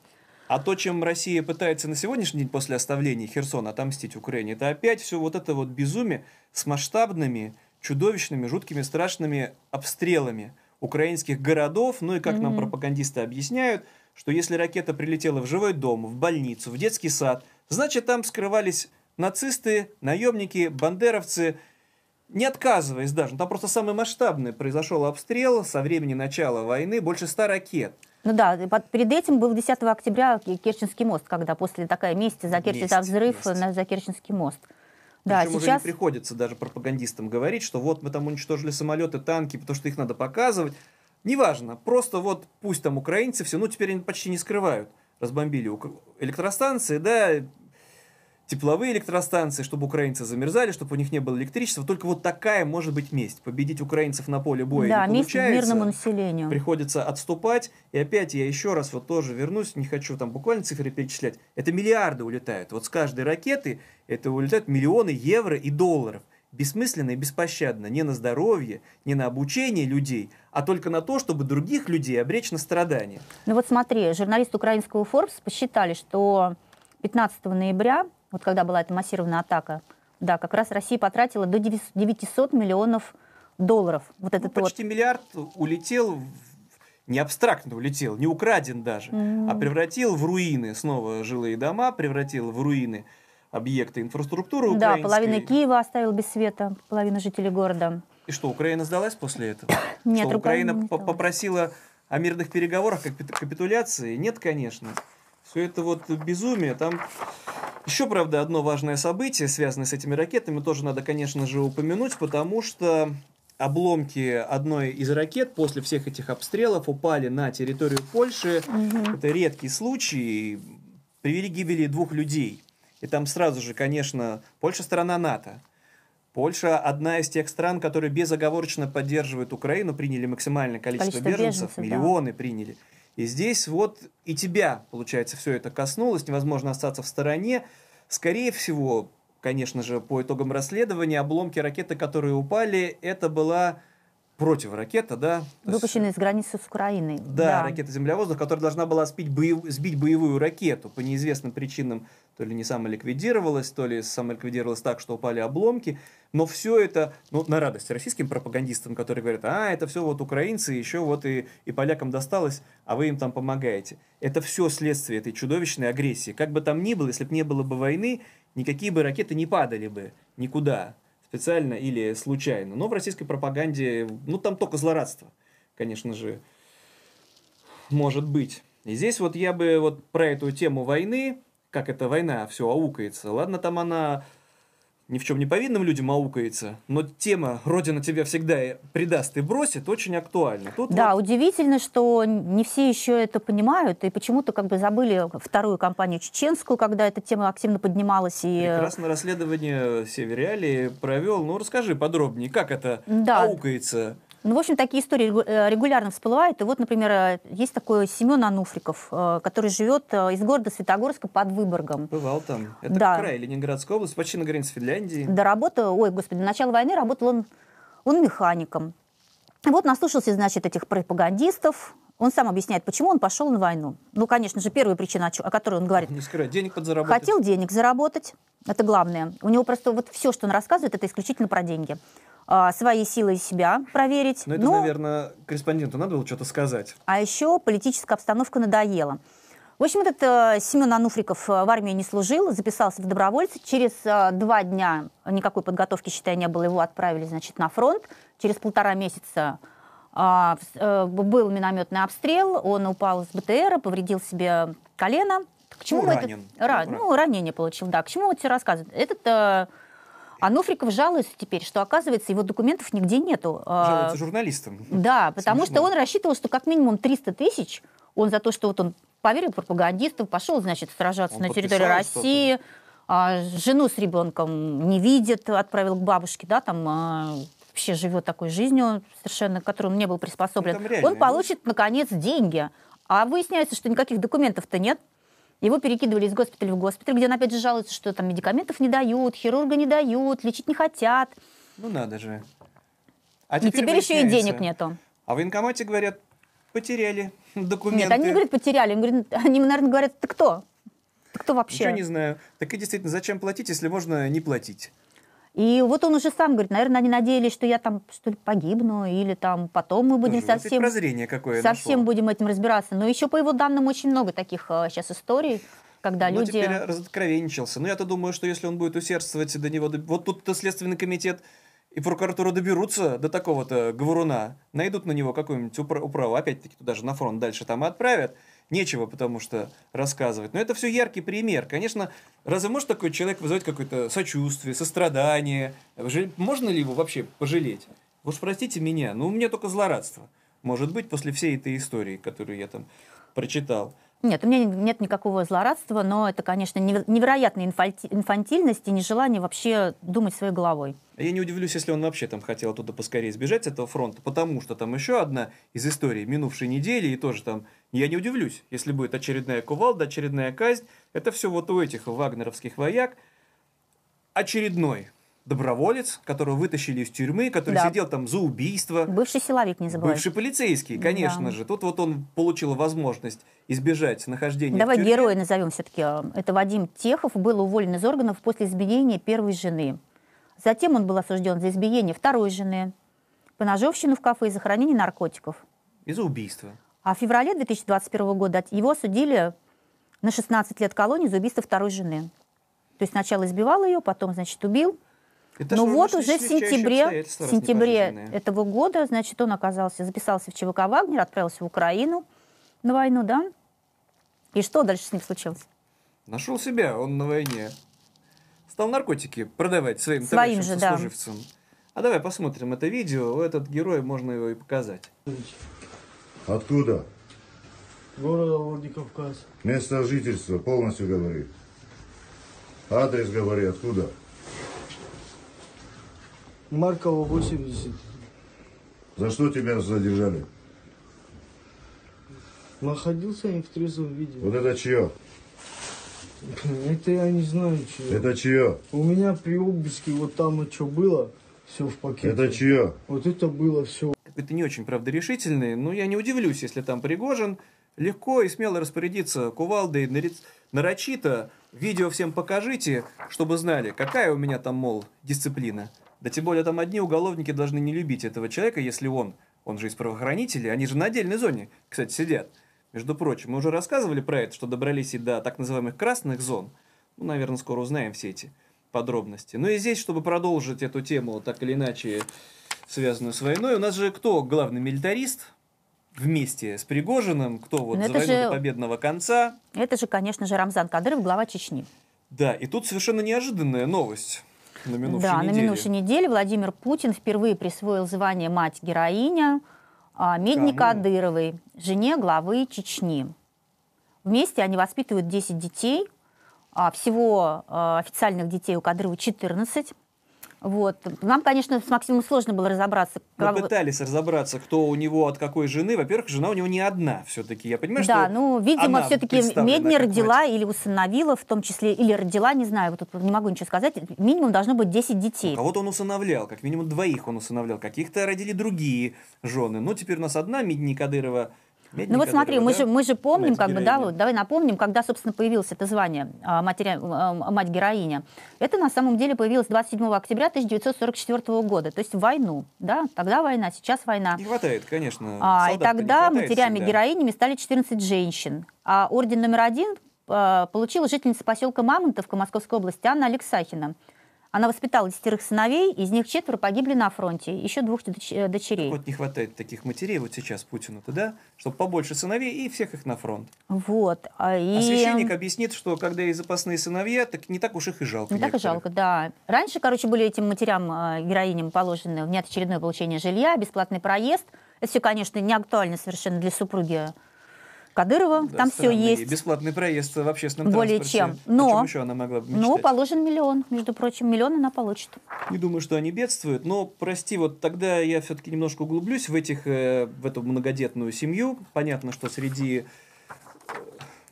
А то, чем Россия пытается на сегодняшний день после оставления Херсона отомстить Украине, это опять все вот это вот безумие с масштабными, чудовищными, жуткими, страшными обстрелами украинских городов. Ну и как нам пропагандисты объясняют, что если ракета прилетела в жилой дом, в больницу, в детский сад, значит там скрывались нацисты, наемники, бандеровцы, не отказываясь даже. Ну, Там просто самый масштабный произошел обстрел со времени начала войны, больше ста ракет. Ну да, перед этим был 10 октября Ке- Керченский мост, когда после такая месть за Керчь, за Месть, взрыв месть. на за Керченский мост. Да, Причем уже сейчас... не приходится даже пропагандистам говорить, что вот мы там уничтожили самолеты, танки, потому что их надо показывать. Неважно, просто вот пусть там украинцы все, ну теперь они почти не скрывают. Разбомбили электростанции, да, тепловые электростанции, чтобы украинцы замерзали, чтобы у них не было электричества. Только вот такая может быть месть. Победить украинцев на поле боя да, не месть получается. мирному населению. Приходится отступать. И опять я еще раз вот тоже вернусь, не хочу там буквально цифры перечислять. Это миллиарды улетают. Вот с каждой ракеты это улетают миллионы евро и долларов. Бессмысленно и беспощадно. Не на здоровье, не на обучение людей, а только на то, чтобы других людей обречь на страдания. Ну вот смотри, журналисты украинского Forbes посчитали, что 15 ноября, вот когда была эта массированная атака, да, как раз Россия потратила до 900 миллионов долларов. Вот Ну, этот вот почти миллиард улетел, в- не абстрактно улетел, не украден даже, а превратил в руины снова жилые дома, превратил в руины объекты инфраструктуры Да, украинской. половина Киева оставил без света, половина жителей города. И что, Украина сдалась после этого? (coughs) Нет, что, Украина не попросила о мирных переговорах, как капи- капитуляции? Нет, конечно. Все это вот безумие. Там еще, правда, одно важное событие, связанное с этими ракетами, тоже надо, конечно же, упомянуть, потому что обломки одной из ракет после всех этих обстрелов упали на территорию Польши. Это редкий случай. Привели к гибели двух людей. И там сразу же, конечно, Польша страна НАТО. Польша одна из тех стран, которые безоговорочно поддерживают Украину, приняли максимальное количество, Количество беженцев, беженцев, да. миллионы приняли. И здесь вот и тебя, получается, все это коснулось, невозможно остаться в стороне. Скорее всего, конечно же, по итогам расследования, обломки ракеты, которые упали, это была противоракета, да? То есть- Выпущенные из границы с Украиной. да, ракета землевоздух, которая должна была сбить, боев- сбить боевую ракету. По неизвестным причинам то ли не самоликвидировалась, то ли самоликвидировалась так, что упали обломки. Но все это, ну, на радость российским пропагандистам, которые говорят, а, это все вот украинцы, еще вот и, и полякам досталось, а вы им там помогаете. Это все следствие этой чудовищной агрессии. Как бы там ни было, если бы не было бы войны, никакие бы ракеты не падали бы никуда, специально или случайно. Но в российской пропаганде, ну, там только злорадство, конечно же, может быть. И здесь вот я бы вот про эту тему войны, как эта война все аукается. Ладно, там она ни в чем не повинным людям аукается, но тема «Родина тебя всегда предаст и бросит» очень актуальна. Тут Да, вот удивительно, что не все еще это понимают, и почему-то как бы забыли вторую кампанию чеченскую, когда эта тема активно поднималась. И... э, прекрасное расследование Севериали провел. Ну, расскажи подробнее, как это Да. аукается. Ну, в общем, такие истории э, регулярно всплывают. И вот, например, э, есть такой Семен Ануфриков, э, который живет из города Светогорска под Выборгом. Бывал там. Это Да. край Ленинградской области, почти на границе Финляндии. До работы, ой, господи, до начала войны работал он, он механиком. Вот наслушался, значит, этих пропагандистов. Он сам объясняет, почему он пошел на войну. Ну, конечно же, первая причина, о которой он говорит, Не скрывай, денег подзаработать. Хотел денег заработать, это главное. У него просто вот все, что он рассказывает, это исключительно про деньги. А, свои силы себя проверить. Но это, Ну, наверное, корреспонденту надо было что-то сказать. А еще политическая обстановка надоела. В общем, этот э, Семен Ануфриков э, в армии не служил, записался в добровольцы. Через э, два дня никакой подготовки, считай, не было. Его отправили, значит, на фронт. Через полтора месяца а, в- э, был минометный обстрел. Он упал с БТРа, повредил себе колено. К чему Ну, мы это- ранен. Ра- Ну, ну, ранение получил, да. К чему вот все рассказывают? Этот э, Ануфриков жалуется теперь, что, оказывается, его документов нигде нету. А, Жалуются журналистам. да, потому Смешно. что он рассчитывал, что как минимум 300 тысяч он за то, что вот он поверил пропагандистам, пошел, значит, сражаться Он на территории России, А, жену с ребенком не видит, отправил к бабушке, да, там а, вообще живет такой жизнью совершенно, к которой он не был приспособлен. Ну, там реальная он получит, наконец, деньги. А выясняется, что никаких документов-то нет. Его перекидывали из госпиталя в госпиталь, где он опять же жалуется, что там медикаментов не дают, хирурга не дают, лечить не хотят. Ну надо же. А и теперь еще и денег нету. А в военкомате говорят, потеряли документы. Нет, они не говорят, потеряли. Они, говорят, они, наверное, говорят, ты кто? Ты кто вообще? Ничего не знаю. Так и действительно, зачем платить, если можно не платить? И вот он уже сам говорит, наверное, они надеялись, что я там что ли погибну, или там потом мы будем вот совсем, прозрение какое совсем нашло. будем этим разбираться. Но еще по его данным очень много таких э, сейчас историй, когда ну, люди... теперь разоткровенничался. Ну, я-то думаю, что если он будет усердствовать до него... Вот тут-то Следственный комитет и прокуратура доберутся до такого-то говоруна, найдут на него какую-нибудь упра- управу, опять-таки туда же на фронт дальше там и отправят. Нечего, потому что рассказывать. Но это все яркий пример. Конечно, разве может такой человек вызывать какое-то сочувствие, сострадание? Можно ли его вообще пожалеть? Уж простите меня, но у меня только злорадство. Может быть, после всей этой истории, которую я там прочитал. Нет, у меня нет никакого злорадства, но это, конечно, неве- невероятная инфантильность и нежелание вообще думать своей головой. А Я не удивлюсь, если он вообще там хотел оттуда поскорее сбежать с этого фронта, потому что там еще одна из историй минувшей недели, и тоже там, я не удивлюсь, если будет очередная кувалда, очередная казнь. Это все вот у этих вагнеровских вояк. Очередной доброволец, которого вытащили из тюрьмы, который Да. сидел там за убийство. Бывший силовик, не забывай. Бывший полицейский, конечно Да. же. Тут вот он получил возможность избежать нахождения Давай в тюрьме. героя назовем все-таки. Это Вадим Техов, был уволен из органов после избиения первой жены. Затем он был осужден за избиение второй жены, поножовщину в кафе и за хранение наркотиков. Из-за убийства. А в феврале 2021 года его осудили на 16 лет колонии за убийство второй жены. То есть сначала избивал ее, потом, значит, убил. Это Но Ну вот уже в сентябре, в сентябре этого года, значит, он оказался, записался в ЧВК «Вагнер», отправился в Украину на войну, да? И что дальше с ним случилось? Нашел себя, он на войне. Стал наркотики продавать своим, Своим товарищам, же, да. сослуживцам. А давай посмотрим это видео. Этот герой, можно его и показать. Откуда? Города Владикавказ. Место жительства полностью говори. Адрес говори, откуда? Маркова 80. За что тебя задержали? Находился я в трезвом виде. Вот это чье? Это я не знаю, чье. Это чье? У меня при обыске вот там что было, все в пакете. Это чье? Вот это было все. Какой-то не очень, правда, решительный, но я не удивлюсь, если там Пригожин легко и смело распорядится кувалдой нарочито. Видео всем покажите, чтобы знали, какая у меня там, мол, дисциплина. Да тем более там одни уголовники должны не любить этого человека, если он, он же из правоохранителей, они же на отдельной зоне, кстати, сидят. Между прочим, мы уже рассказывали про это, что добрались и до так называемых красных зон. Ну, наверное, скоро узнаем все эти подробности. Ну и здесь, чтобы продолжить эту тему, так или иначе, связанную с войной, у нас же кто главный милитарист вместе с Пригожиным, кто вот Ну, за войну же- до победного конца. Это же, конечно же, Рамзан Кадыров, глава Чечни. Да, и тут совершенно неожиданная новость на минувшей да, неделе. на минувшей неделе Владимир Путин впервые присвоил звание «Мать-героиня» а, Медни? Кадыровой, жене главы Чечни. Вместе они воспитывают 10 детей. А, Всего а, официальных детей у Кадырова 14. Вот. Нам, конечно, с Максимом сложно было разобраться. Мы пытались разобраться, кто у него от какой жены. Во-первых, жена у него не одна все-таки. Я понимаю, да, что ну, видимо, все-таки Медни родила мать. или усыновила, в том числе, или родила, не знаю, вот тут не могу ничего сказать. Минимум должно быть 10 детей. Кого-то он усыновлял, как минимум двоих он усыновлял, каких-то родили другие жены. Ну, теперь у нас одна Медни Кадырова. Медни Ну вот смотри, Кадырова, мы да? же, мы же помним, как бы, да, вот, давай напомним, когда, собственно, появилось это звание а, матери- а, мать-героиня. Это на самом деле появилось 27 октября 1944 года, то есть в войну, да, тогда война, сейчас война. Не хватает, конечно. А, и тогда матерями-героинями стали 14 женщин. А орден номер один а, получила жительница поселка Мамонтовка Московской области Анна Алексахина. Она воспитала десятерых сыновей, из них четверо погибли на фронте, еще двух доч- э, дочерей. Вот не хватает таких матерей вот сейчас Путину-то, да? Чтобы побольше сыновей и всех их на фронт. Вот. А, и... А священник объяснит, что когда и запасные сыновья, так не так уж их и жалко. Не так и некоторых. жалко, да. Раньше, короче, были этим матерям, э, героиням положены внеочередное получение жилья, бесплатный проезд. Это все, конечно, не актуально совершенно для супруги Кадырова, Да, там все есть. бесплатный проезд в общественном Более транспорте. чем. Но- О еще она могла бы мечтать? положен миллион, между прочим, миллион она получит. Не думаю, что они бедствуют, но, прости, вот тогда я все-таки немножко углублюсь в, этих, э, в эту многодетную семью. Понятно, что среди, э,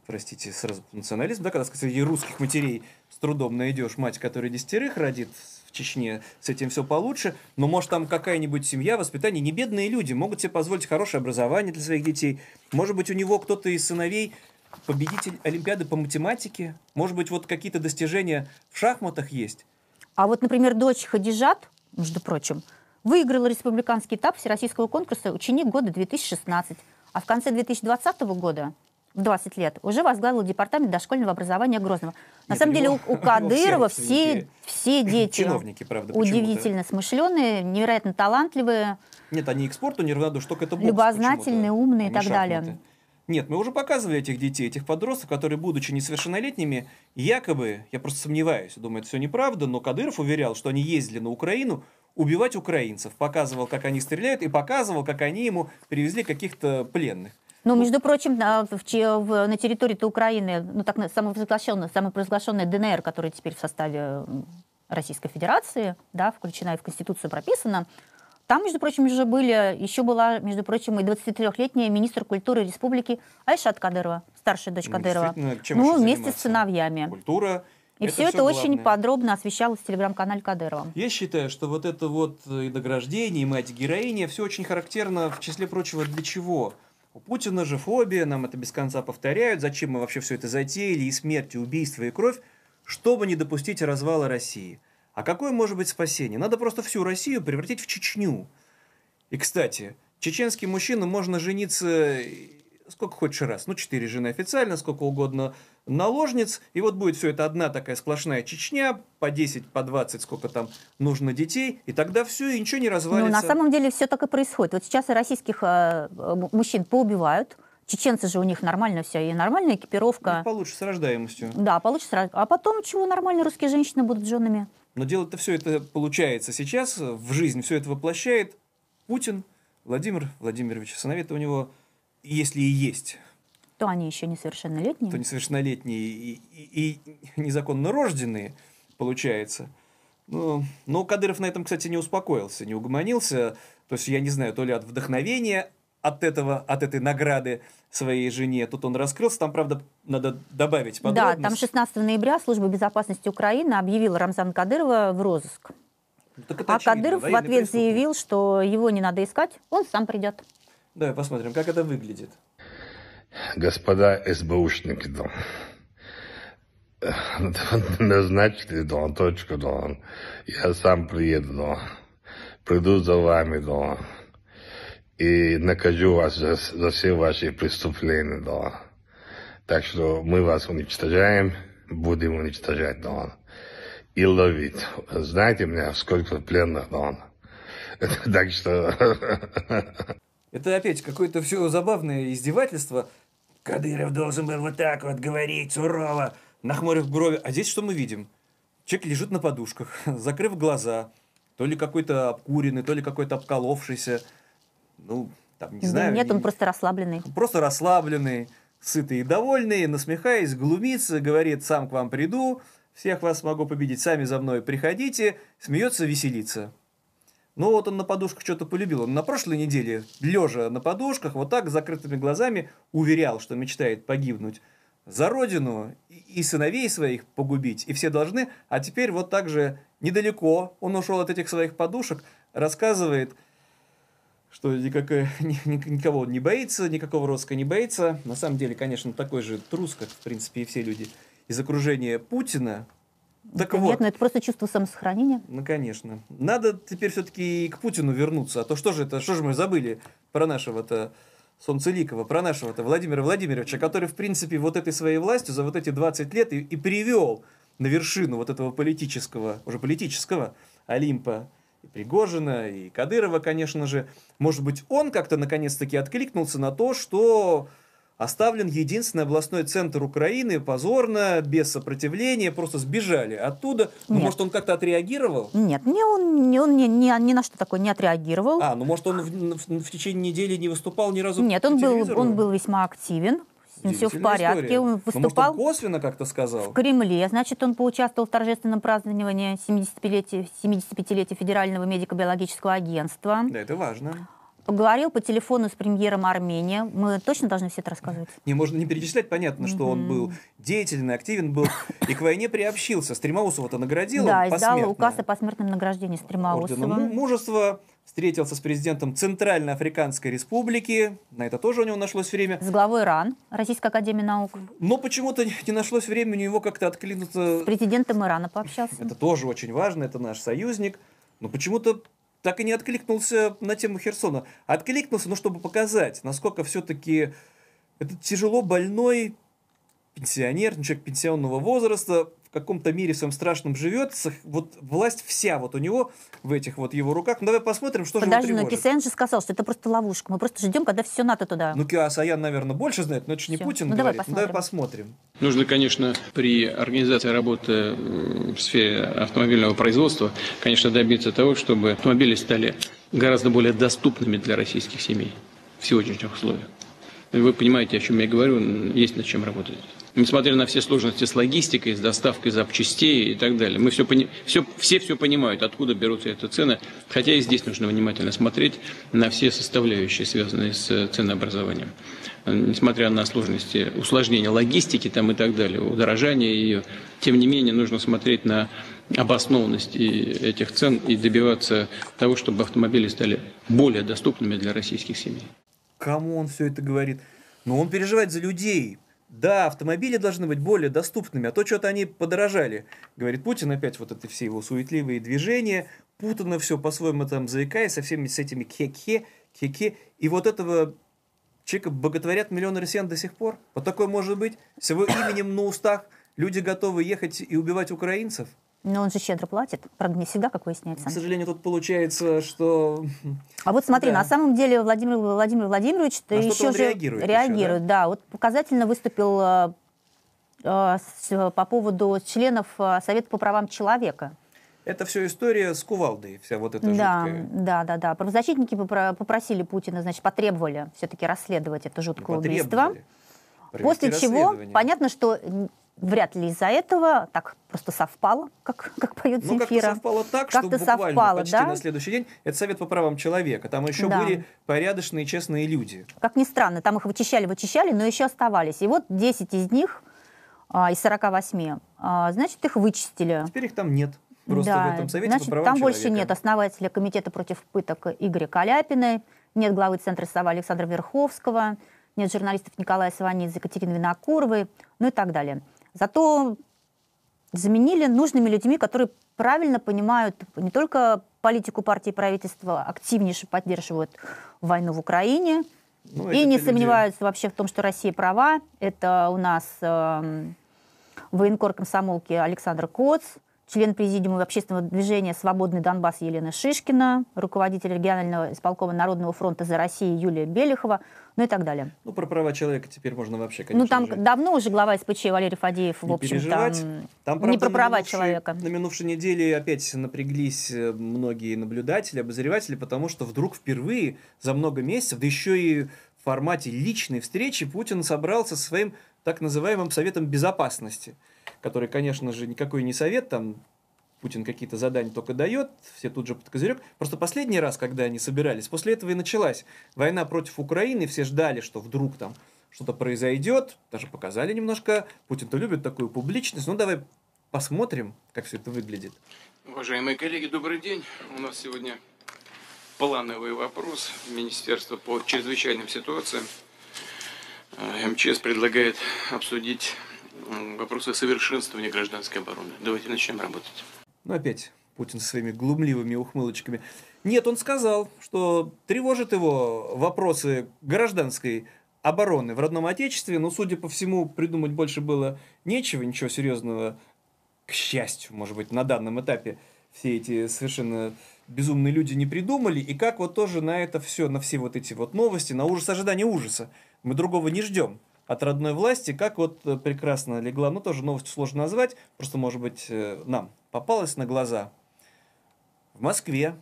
простите, сразу национализм, да, когда сказать, среди русских матерей с трудом найдешь мать, которая десятерых родит в Чечне, с этим все получше, но может там какая-нибудь семья, воспитание, не бедные люди, могут себе позволить хорошее образование для своих детей. Может быть, у него кто-то из сыновей победитель Олимпиады по математике, может быть, вот какие-то достижения в шахматах есть. А вот, например, дочь Хадижат, между прочим, выиграла республиканский этап всероссийского конкурса «Ученик года 2016», а в конце 2020 года, 20 лет, уже возглавила департамент дошкольного образования Грозного. На Нет, самом деле у, у Кадырова (laughs) все все, дети Чиновники, правда, удивительно смышленые, невероятно талантливые. Нет, они к спорту неравнодушны, только это бокс Любознательные, почему-то, умные и не так далее. шахматы. Нет, мы уже показывали этих детей, этих подростков, которые, будучи несовершеннолетними, якобы, я просто сомневаюсь, думаю, это все неправда, но Кадыров уверял, что они ездили на Украину убивать украинцев, показывал, как они стреляют, и показывал, как они ему привезли каких-то пленных. Но, между прочим, на, в на территории Украины, ну так на- самопровозглашенная, самопровозглашенная ДНР, которая теперь в составе Российской Федерации, да, включена и в Конституцию прописана, там, между прочим, уже были, еще была, между прочим, и 23-летняя министр культуры республики Айшат Кадырова, старшая дочь Ну, Кадырова. ну, еще вместе с сыновьями. Культура. И все это всё очень главное. подробно освещалось в телеграм-канале Кадырова. Я считаю, что вот это вот э, и награждение, и мать героиня, все очень характерно, в числе прочего, для чего? У Путина же фобия, нам это без конца повторяют, зачем мы вообще все это затеяли, и смерть, и убийство, и кровь, чтобы не допустить развала России. А какое может быть спасение? Надо просто всю Россию превратить в Чечню. И, кстати, чеченским мужчинам можно жениться сколько хочешь раз. Ну, четыре жены официально, сколько угодно наложниц. И вот будет все это одна такая сплошная Чечня, по 10, по 20, сколько там нужно детей. И тогда все, и ничего не Ну, развалится. на самом деле все так и происходит. Вот сейчас и российских э, мужчин поубивают. Чеченцы же у них нормально все, и нормальная экипировка. них получше с рождаемостью. Да, получится сразу. А потом чего нормальные русские женщины будут женами? Но дело-то все это получается сейчас, в жизнь все это воплощает Путин, Владимир Владимирович. Сыновей-то у него, если и есть, То они еще несовершеннолетние. то несовершеннолетние и, и- и незаконно рожденные, получается. Ну, но Кадыров на этом, кстати, не успокоился, не угомонился. То есть, я не знаю, то ли от вдохновения от этого, от этой награды своей жене. Тут он раскрылся. Там, правда, надо добавить Да, подробности. там 16 ноября Служба безопасности Украины объявила Рамзана Кадырова в розыск. Ну, А очевидно, Кадыров в ответ заявил, что его не надо искать, он сам придет. Давай посмотрим, как это выглядит. Господа СБУшники, да. (laughs) Назначили, да, точку, да. Я сам приеду, да. Приду за вами, да. И накажу вас за, за все ваши преступления, да. Так что мы вас уничтожаем, будем уничтожать, да. И ловить. Знаете меня, сколько пленных, да. (laughs) Так что... (laughs) Это опять какое-то все забавное издевательство. Кадыров должен был вот так вот говорить сурово, нахмурив брови. А здесь что мы видим? Человек лежит на подушках, (laughs) закрыв глаза. То ли какой-то обкуренный, то ли какой-то обколовшийся. Ну, там, не Да знаю. Нет, не- он просто расслабленный. просто расслабленный, сытый и довольный, насмехаясь, глумится, говорит, сам к вам приду, всех вас смогу победить, сами за мной приходите, смеется, веселится. Ну вот он на подушках что-то полюбил. Он на прошлой неделе, лежа на подушках, вот так с закрытыми глазами, уверял, что мечтает погибнуть за родину и- сыновей своих погубить, и все должны, а теперь вот так же недалеко он ушел от этих своих подушек, рассказывает, что никакая, (laughs) ни- ни- никого он не боится, никакого роска не боится. На самом деле, конечно, такой же трус, как, в принципе, и все люди из окружения Путина. Так Да вот, Нет, ну это просто чувство самосохранения. ну, конечно. Надо теперь все-таки к Путину вернуться. А то что же это, что же мы забыли про нашего-то Солнцеликова, про нашего-то Владимира Владимировича, который, в принципе, вот этой своей властью за вот эти 20 лет и, и привел на вершину вот этого политического, уже политического Олимпа и Пригожина, и Кадырова, конечно же. Может быть, он как-то наконец-таки откликнулся на то, что оставлен единственный областной центр Украины, позорно, без сопротивления, просто сбежали оттуда. Ну, Нет. может, он как-то отреагировал? Нет, не он, не, он ни, ни, ни на что такое не отреагировал. А, ну может, он в, в- в течение недели не выступал ни разу Нет, он был, он был весьма активен, все в порядке, история. он Ну, может, выступал он косвенно как-то сказал? в Кремле, значит, он поучаствовал в торжественном праздновании 75-летия 75-летия Федерального медико-биологического агентства, Да, это важно. Поговорил по телефону с премьером Армении. Мы точно должны все это рассказывать? Не, можно не перечислять, понятно, что он был деятельный, активен был, и к войне приобщился. Стремаусова-то наградил да, издал указ о посмертном награждении орденом Стремаусова. му- мужества, встретился с президентом Центральноафриканской республики, на это тоже у него нашлось время. С главой РАН, Российской Академии Наук. Но почему-то не нашлось времени у него как-то откликнуться. С президентом Ирана пообщался. Это тоже очень важно, это наш союзник. Но почему-то так и не откликнулся на тему Херсона. Откликнулся, но чтобы показать, насколько все-таки этот тяжело больной пенсионер, человек пенсионного возраста, в каком-то мире своем страшном живет, вот власть вся вот у него в этих вот его руках. Ну, давай посмотрим, что Подожди, же его но. Кисен же сказал, что это просто ловушка. Мы просто ждем, когда все НАТО туда. Ну, Киасаян, наверное, больше знает, но это же не Всё. Путин Ну, давай говорит. Ну, давай посмотрим. Нужно, конечно, при организации работы э, в сфере автомобильного производства, конечно, добиться того, чтобы автомобили стали гораздо более доступными для российских семей в сегодняшних условиях. Вы понимаете, о чем я говорю, есть над чем работать. Несмотря на все сложности с логистикой, с доставкой запчастей и так далее, мы все, пони- все, все все понимают, откуда берутся эти цены, хотя и здесь нужно внимательно смотреть на все составляющие, связанные с э, ценообразованием. Э, Несмотря на сложности усложнения логистики там и так далее, удорожания ее, тем не менее нужно смотреть на обоснованность этих цен и добиваться того, чтобы автомобили стали более доступными для российских семей. Кому он все это говорит? Но он переживает за людей. Да, автомобили должны быть более доступными, а то что-то они подорожали. Говорит Путин опять вот это все его суетливые движения, путано все по-своему там заикаясь, со всеми с этими кхе-кхе, кхе-кхе. И вот этого человека боготворят миллионы россиян до сих пор. Вот такое может быть. С его именем на устах люди готовы ехать и убивать украинцев. Но он же щедро платит. Правда, не всегда, как выясняется. К сожалению, тут получается, что... (laughs) А вот смотри, Да. на самом деле Владимир, Владимир Владимирович На еще же реагирует еще, реагирует, да? Вот показательно выступил э, э, с- по поводу членов э, Совета по правам человека. Это все история с кувалдой, вся вот эта Да, жуткая. да, да, да. Правозащитники попро- попросили Путина, значит, потребовали все-таки расследовать это жуткое убийство. Провести После чего понятно, что вряд ли из-за этого так просто совпало, как, как поет Ну, как-то Земфира. совпало так, что Как-то буквально совпало, почти да? на следующий день это Совет по правам человека. Там еще Да. были порядочные, честные люди. Как ни странно, там их вычищали, вычищали, но еще оставались. И вот 10 из них, а, из 48, а, значит, их вычистили. Теперь их там нет. Просто Да, в этом Совете значит, по правам там человека. больше нет основателя Комитета против пыток Игоря Каляпина, нет главы Центра СОВА Александра Верховского, нет журналистов Николая Сванидзе, Екатерины Винокуровой, ну и так далее. Зато заменили нужными людьми, которые правильно понимают не только политику партии и правительства, активнейше поддерживают войну в Украине, Ну, и не люди- сомневаются вообще в том, что Россия права. Это у нас эм, военкор комсомолки Александр Коц, член президиума общественного движения «Свободный Донбасс» Елена Шишкина, руководитель регионального исполкома Народного фронта за Россию Юлия Белихова, ну и так далее. Ну, про права человека теперь можно вообще, конечно ну, там же, давно уже глава СПЧ Валерий Фадеев, в не общем-то, переживать. м, Там, не правда, про на права минувшей- человека. На минувшей неделе опять напряглись э, многие наблюдатели, обозреватели, потому что вдруг впервые за много месяцев, да еще и в формате личной встречи, Путин собрался со своим так называемым Советом Безопасности, который, конечно же, никакой не совет, там Путин какие-то задания только дает, все тут же под козырек. Просто последний раз, когда они собирались, после этого и началась война против Украины, все ждали, что вдруг там что-то произойдет, даже показали немножко. Путин-то любит такую публичность. Ну, давай посмотрим, как все это выглядит. Уважаемые коллеги, добрый день. У нас сегодня плановый вопрос Министерства по чрезвычайным ситуациям. Э, МЧС предлагает обсудить вопросы совершенствования гражданской обороны. Давайте начнем работать. Ну, опять Путин со своими глумливыми ухмылочками. Нет, он сказал, что тревожит его вопросы гражданской обороны в родном отечестве, но, судя по всему, придумать больше было нечего, ничего серьезного, к счастью, может быть, на данном этапе все эти совершенно безумные люди не придумали, и как вот тоже на это все, на все вот эти вот новости, на ужас ожидания ужаса, мы другого не ждем. От родной власти, как вот э, прекрасно легла, ну тоже новость сложно назвать, просто, может быть, э, нам попалась на глаза. В Москве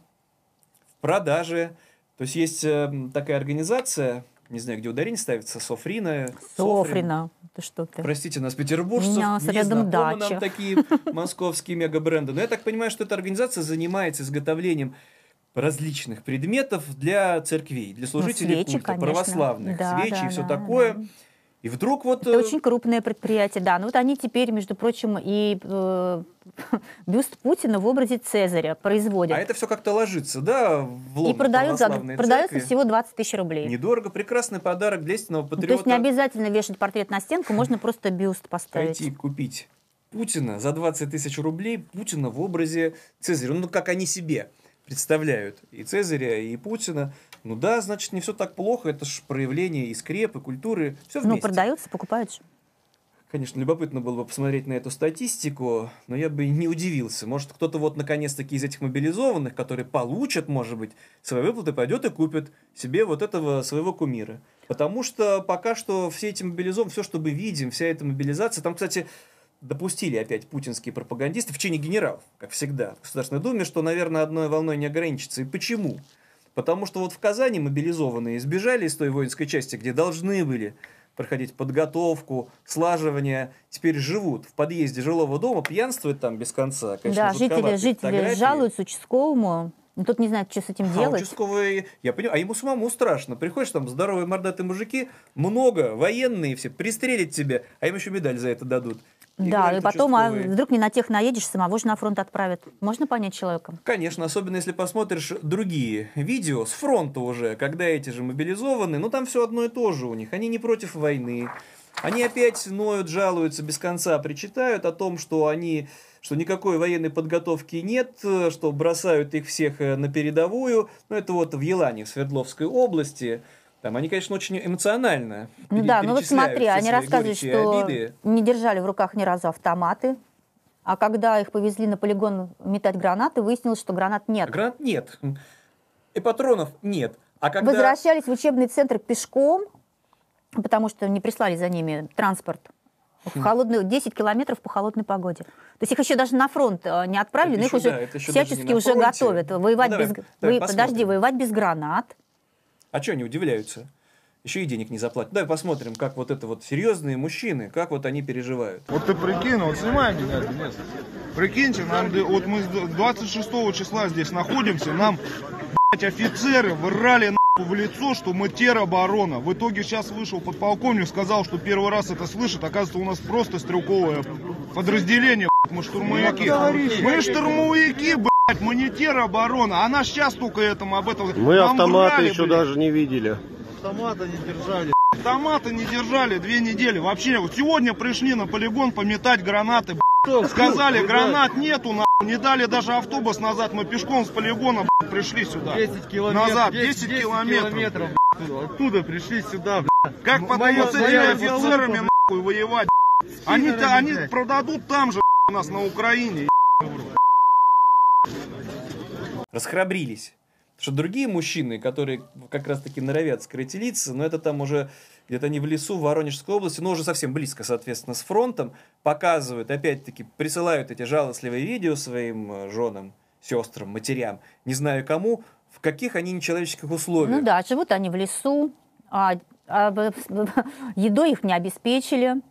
в продаже, то есть есть э, такая организация, не знаю, где ударение ставится, Софрина. Софрина. Ты что ты? Простите нас, петербуржцев, не рядом дача. нам такие московские мегабренды. Но я так понимаю, что эта организация занимается изготовлением различных предметов для церквей, для служителей Ну, свечи, культа, конечно. православных, Да, свечи да, и все да, такое. да. И вдруг вот... Это э, очень крупное предприятие, да. Ну вот они теперь, между прочим, и э, (laughs) бюст Путина в образе Цезаря производят. А это все как-то ложится, да, в и лон продают за, продается всего 20 тысяч рублей. Недорого, прекрасный подарок для истинного Ну, То патриота. есть не обязательно вешать портрет на стенку, можно (laughs) просто бюст поставить. пойти купить Путина за 20 тысяч рублей, Путина в образе Цезаря. Ну, как они себе представляют и Цезаря, и Путина. Ну да, значит, не все так плохо, это же проявление и скрепы, культуры, все Ну, вместе. продается, покупают же. Конечно, любопытно было бы посмотреть на эту статистику, но я бы не удивился. Может, кто-то вот наконец-таки из этих мобилизованных, которые получат, может быть, свои выплаты, пойдет и купит себе вот этого своего кумира. Потому что пока что все эти мобилизованные, все, что мы видим, вся эта мобилизация, там, кстати, допустили опять путинские пропагандисты в чине генералов, как всегда, в Государственной Думе, что, наверное, одной волной не ограничится. И почему? Потому что вот в Казани мобилизованные сбежали из той воинской части, где должны были проходить подготовку, слаживание, теперь живут в подъезде жилого дома, пьянствуют там без конца. Конечно, да, жители, жители фотографии. жалуются участковому. Но тут не знают, что с этим А делать. участковые, я понимаю, а ему самому страшно. Приходишь, там здоровые мордатые мужики, много, военные все, пристрелят тебя, а им еще медаль за это дадут. Да, и потом, а вдруг не на тех наедешь, самого же на фронт отправят. Можно понять человека? Конечно, особенно если посмотришь другие видео с фронта уже, когда эти же мобилизованы, ну там все одно и то же у них. Они не против войны. Они опять ноют, жалуются без конца, причитают о том, что они что никакой военной подготовки нет, что бросают их всех э, на передовую. Ну, это вот в Елане, в Свердловской области. Там они, конечно, очень эмоционально Ну да, ну вот смотри, они рассказывают, что обиды. не держали в руках ни разу автоматы, а когда их повезли на полигон метать гранаты, выяснилось, что гранат нет. Гранат нет. И патронов нет. А когда... Возвращались в учебный центр пешком, потому что не прислали за ними транспорт. В холодную, 10 километров по холодной погоде. То есть их еще даже на фронт э, не отправили, Это но их еще, уже да, всячески уже готовят. Воевать Ну, давай, без... давай вы- посмотрим. подожди, воевать без гранат. А что они удивляются? Еще и денег не заплатят. Давай посмотрим, как вот это вот серьезные мужчины, как вот они переживают. Вот ты прикинь, вот снимай меня, Денис. Прикиньте, нам, вот мы с 26 числа здесь находимся, нам, блядь, офицеры врали нахуй в лицо, что мы тероборона. В итоге сейчас вышел подполковник, сказал, что первый раз это слышит. Оказывается, у нас просто стрелковое подразделение, блядь, мы штурмовики. Мы штурмовики, блядь, мы не тероборона. Она сейчас только этому об этом... Мы Нам автоматы врали, еще блядь. даже не видели. Автомата не держали. Автомата не держали две недели. Вообще, вот сегодня пришли на полигон пометать гранаты. б***ь. Сказали, гранат нету, нахуй. Не дали даже автобус назад. Мы пешком с полигона б***ь, пришли сюда. 10 километров. Назад, 10 10, километров. километров, б***ь. Оттуда пришли сюда, Как М- потом моя- с этими офицерами нахуй воевать? б***ь? Они, они продадут там же у нас на Украине. Расхрабрились. Потому что другие мужчины, которые как раз-таки норовят скрыть лица, но это там уже где-то они в лесу в Воронежской области, но уже совсем близко, соответственно, с фронтом, показывают, опять-таки, присылают эти жалостливые видео своим э, женам, сестрам, матерям, не знаю кому, в каких они нечеловеческих условиях. Ну да, живут они в лесу, а, а едой их не обеспечили.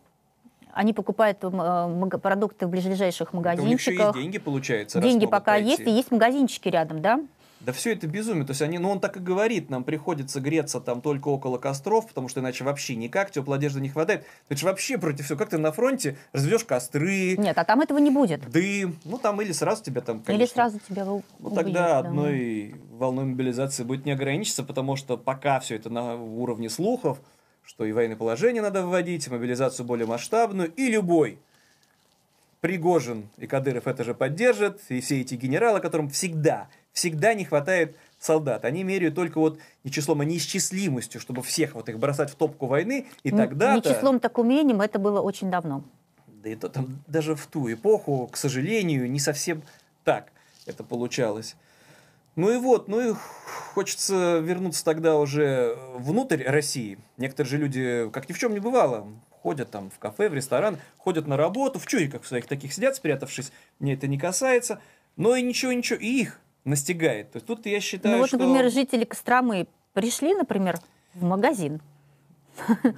Они покупают э, продукты в ближайших Это у них еще есть магазинчиках. деньги, получается. Деньги пока пойти. есть, и есть магазинчики рядом, да? Да все это безумие. То есть они, ну он так и говорит, нам приходится греться там только около костров, потому что иначе вообще никак, теплой одежды не хватает. Это же вообще против всего. Как ты на фронте разведешь костры, Нет, а там этого не будет. дым, ну там или сразу тебя там, Или конечно, сразу тебя у- ну убьют, тогда да. одной волной мобилизации будет не ограничиться, потому что пока все это на уровне слухов, что и военное положение надо вводить, и мобилизацию более масштабную, и любой Пригожин и Кадыров это же поддержат, и все эти генералы, которым всегда, всегда не хватает солдат. Они меряют только вот не числом, а неисчислимостью, чтобы всех вот их бросать в топку войны, и тогда Не числом, так умением, это было очень давно. да и то там даже в ту эпоху, к сожалению, не совсем так это получалось. Ну и вот, ну и Хочется вернуться тогда уже внутрь России. Некоторые же люди, как ни в чем не бывало, ходят там в кафе, в ресторан, ходят на работу, в чуйках в своих таких сидят, спрятавшись. Мне это не касается. Но и ничего, ничего, и их настигает. То есть тут я считаю, Ну вот, что например, жители Костромы пришли, например, в магазин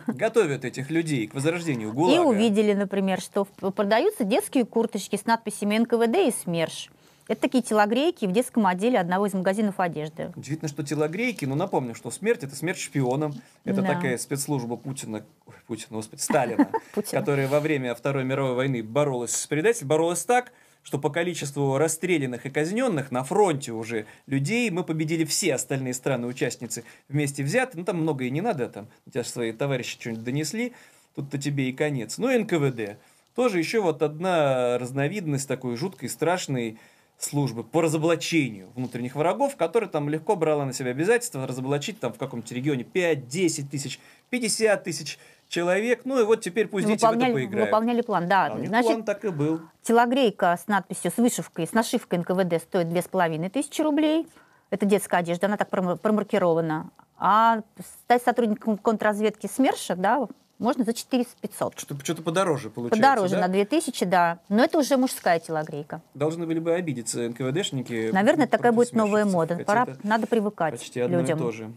готовят этих людей к возрождению и ГУЛАГа. увидели, например, что продаются детские курточки с надписями НКВД и СМЕРШ. Это такие телогрейки в детском отделе одного из магазинов одежды. Удивительно, что телогрейки, но напомню, что смерть это смерть шпионам. Это Да. такая спецслужба Путина, ой, Путина, господи, Сталина, (laughs) которая во время Второй мировой войны боролась с предателем, боролась так, что по количеству расстрелянных и казненных на фронте уже людей мы победили все остальные страны-участницы вместе взяты. Ну, там много и не надо, там тебя свои товарищи что-нибудь донесли, тут-то тебе и конец. Ну, и НКВД. Тоже еще вот одна разновидность такой жуткой, страшной службы по разоблачению внутренних врагов, которая там легко брала на себя обязательство разоблачить там в каком-то регионе 5-10 тысяч, 50 тысяч человек. Ну и вот теперь пусть дети в это Выполняли, поиграют. выполняли план, да. А Значит, план так и был. телогрейка с надписью, с вышивкой, с нашивкой НКВД стоит 2500 рублей. Это детская одежда, она так прома- промаркирована. А стать сотрудником контрразведки СМЕРШа, да, можно за 400-500. Что- Что-то подороже получается. Подороже да? на 2000, да. Но это уже мужская телогрейка. Должны были бы обидеться НКВДшники. Наверное, такая будет новая мода. Пора, надо привыкать Почти одно людям. и то же.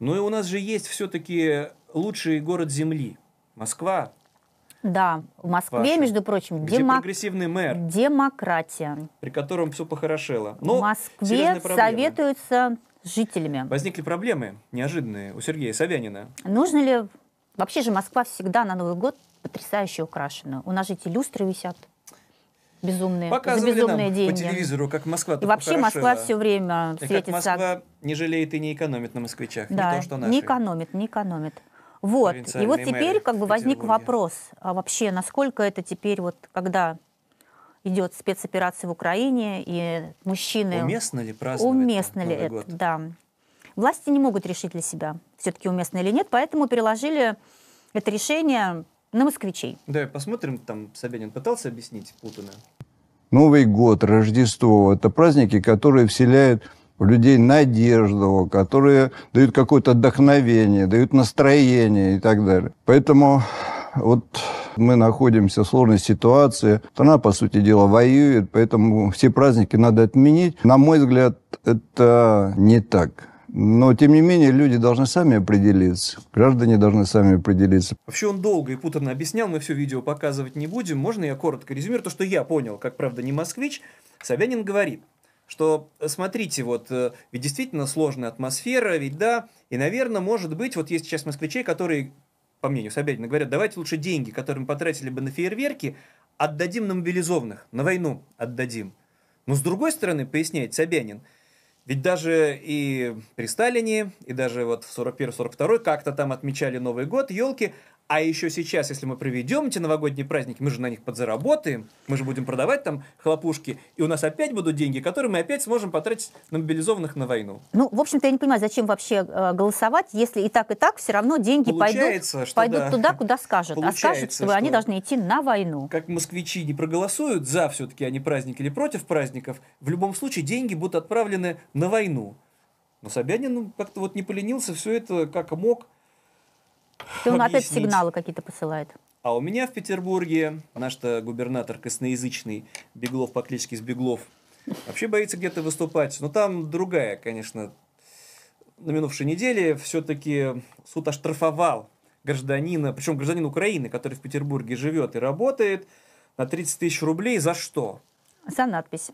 Ну и у нас же есть все-таки лучший город Земли. Москва, Да, в Москве, Ваша. между прочим, где демо- прогрессивный мэр, демократия. при котором все похорошело. Но в Москве советуются с жителями. Возникли проблемы неожиданные у Сергея Собянина. Нужно ли... Вообще же Москва всегда на Новый год потрясающе украшена. У нас же эти люстры висят безумные, за Показывали безумные нам деньги. по телевизору, как Москва И вообще Москва все время И как светится. Москва не жалеет и не экономит на москвичах. Да, не то, что наши. не экономит, не экономит. Вот. И вот теперь как бы возник вопрос, а вообще насколько это теперь вот, когда идет спецоперация в Украине, и мужчины... Уместно ли праздновать Уместно ли Новый это, год? да. Власти не могут решить для себя, все-таки уместно или нет, поэтому переложили это решение на москвичей. Да, посмотрим, там Собянин пытался объяснить Путина. Новый год, Рождество – это праздники, которые вселяют в людей надежду, которые дают какое-то вдохновение, дают настроение и так далее. Поэтому вот мы находимся в сложной ситуации. Страна, по сути дела, воюет, поэтому все праздники надо отменить. На мой взгляд, это не так. Но, тем не менее, люди должны сами определиться. Граждане должны сами определиться. Вообще он долго и путанно объяснял, мы все видео показывать не будем. Можно я коротко резюмирую то, что я понял, как правда не москвич. Собянин говорит, что э, смотрите, вот э, ведь действительно сложная атмосфера, ведь да, и, наверное, может быть, вот есть сейчас москвичей, которые, по мнению Собянина, говорят, давайте лучше деньги, которые мы потратили бы на фейерверки, отдадим на мобилизованных, на войну отдадим. Но с другой стороны, поясняет Собянин, ведь даже и при Сталине, и даже вот в 41-42 как-то там отмечали Новый год, елки, а еще сейчас, если мы проведем эти новогодние праздники, мы же на них подзаработаем, мы же будем продавать там хлопушки, и у нас опять будут деньги, которые мы опять сможем потратить на мобилизованных на войну. Ну, в общем-то, я не понимаю, зачем вообще э, голосовать, если и так, и так все равно деньги Получается, пойдут, что пойдут да. туда, куда скажут. А скажут, Получается, что, они что- должны идти на войну. Как москвичи не проголосуют за все-таки они праздники или против праздников, в любом случае деньги будут отправлены на войну. Но Собянин ну, как-то вот не поленился все это как мог И он опять объяснить. сигналы какие-то посылает. А у меня в Петербурге наш-то губернатор косноязычный Беглов по кличке Сбеглов вообще боится где-то выступать. Но там другая, конечно. На минувшей неделе все-таки суд оштрафовал гражданина, причем гражданин Украины, который в Петербурге живет и работает, на 30 тысяч рублей. За что? За надпись.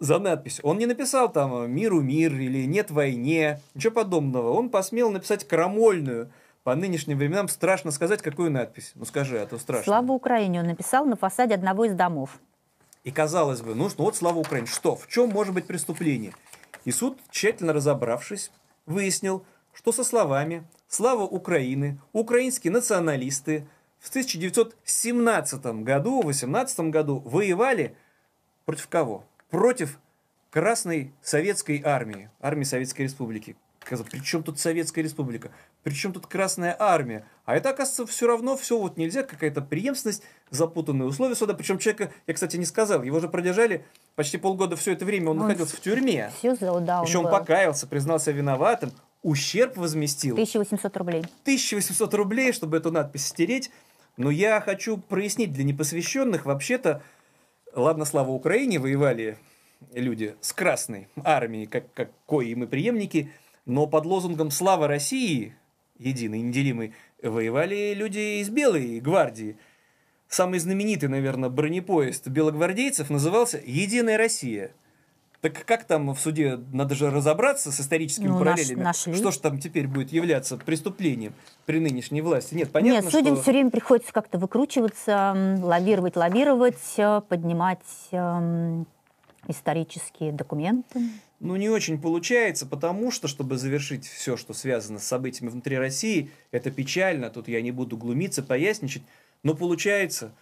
за надпись. Он не написал там «Миру мир» или «Нет войне», ничего подобного. Он посмел написать крамольную, по нынешним временам страшно сказать, какую надпись. Ну скажи, а то страшно. Слава Украине он написал на фасаде одного из домов. И казалось бы, ну что, вот слава Украине, что, в чем может быть преступление? И суд, тщательно разобравшись, выяснил, что со словами «Слава Украины» украинские националисты в 1917 году, 18 году воевали против кого? Против Красной Советской Армии, армии Советской Республики. Казалось, при чем тут Советская Республика? Причем тут Красная Армия? А это, оказывается, все равно все вот нельзя, какая-то преемственность, запутанные условия суда. Причем человека, я, кстати, не сказал, его же продержали почти полгода все это время, он, Он находился в тюрьме. Все, да, он Еще он был. покаялся, признался виноватым, ущерб возместил. 1800 рублей. 1800 рублей, чтобы эту надпись стереть. Но я хочу прояснить для непосвященных, вообще-то, ладно, слава Украине, воевали люди с Красной армией, как, как кои мы преемники, но под лозунгом «Слава России», единый, неделимый, воевали люди из Белой гвардии. Самый знаменитый, наверное, бронепоезд белогвардейцев назывался «Единая Россия». Так как там в суде, надо же разобраться с историческими Ну, наш- параллелями. нашли. Что ж там теперь будет являться преступлением при нынешней власти? Нет, понятно, Нет, судьям что... все время приходится как-то выкручиваться, лавировать, лавировать, э, поднимать эм, исторические документы. Ну, не очень получается, потому что, чтобы завершить все, что связано с событиями внутри России, это печально, тут я не буду глумиться, поясничать, но получается,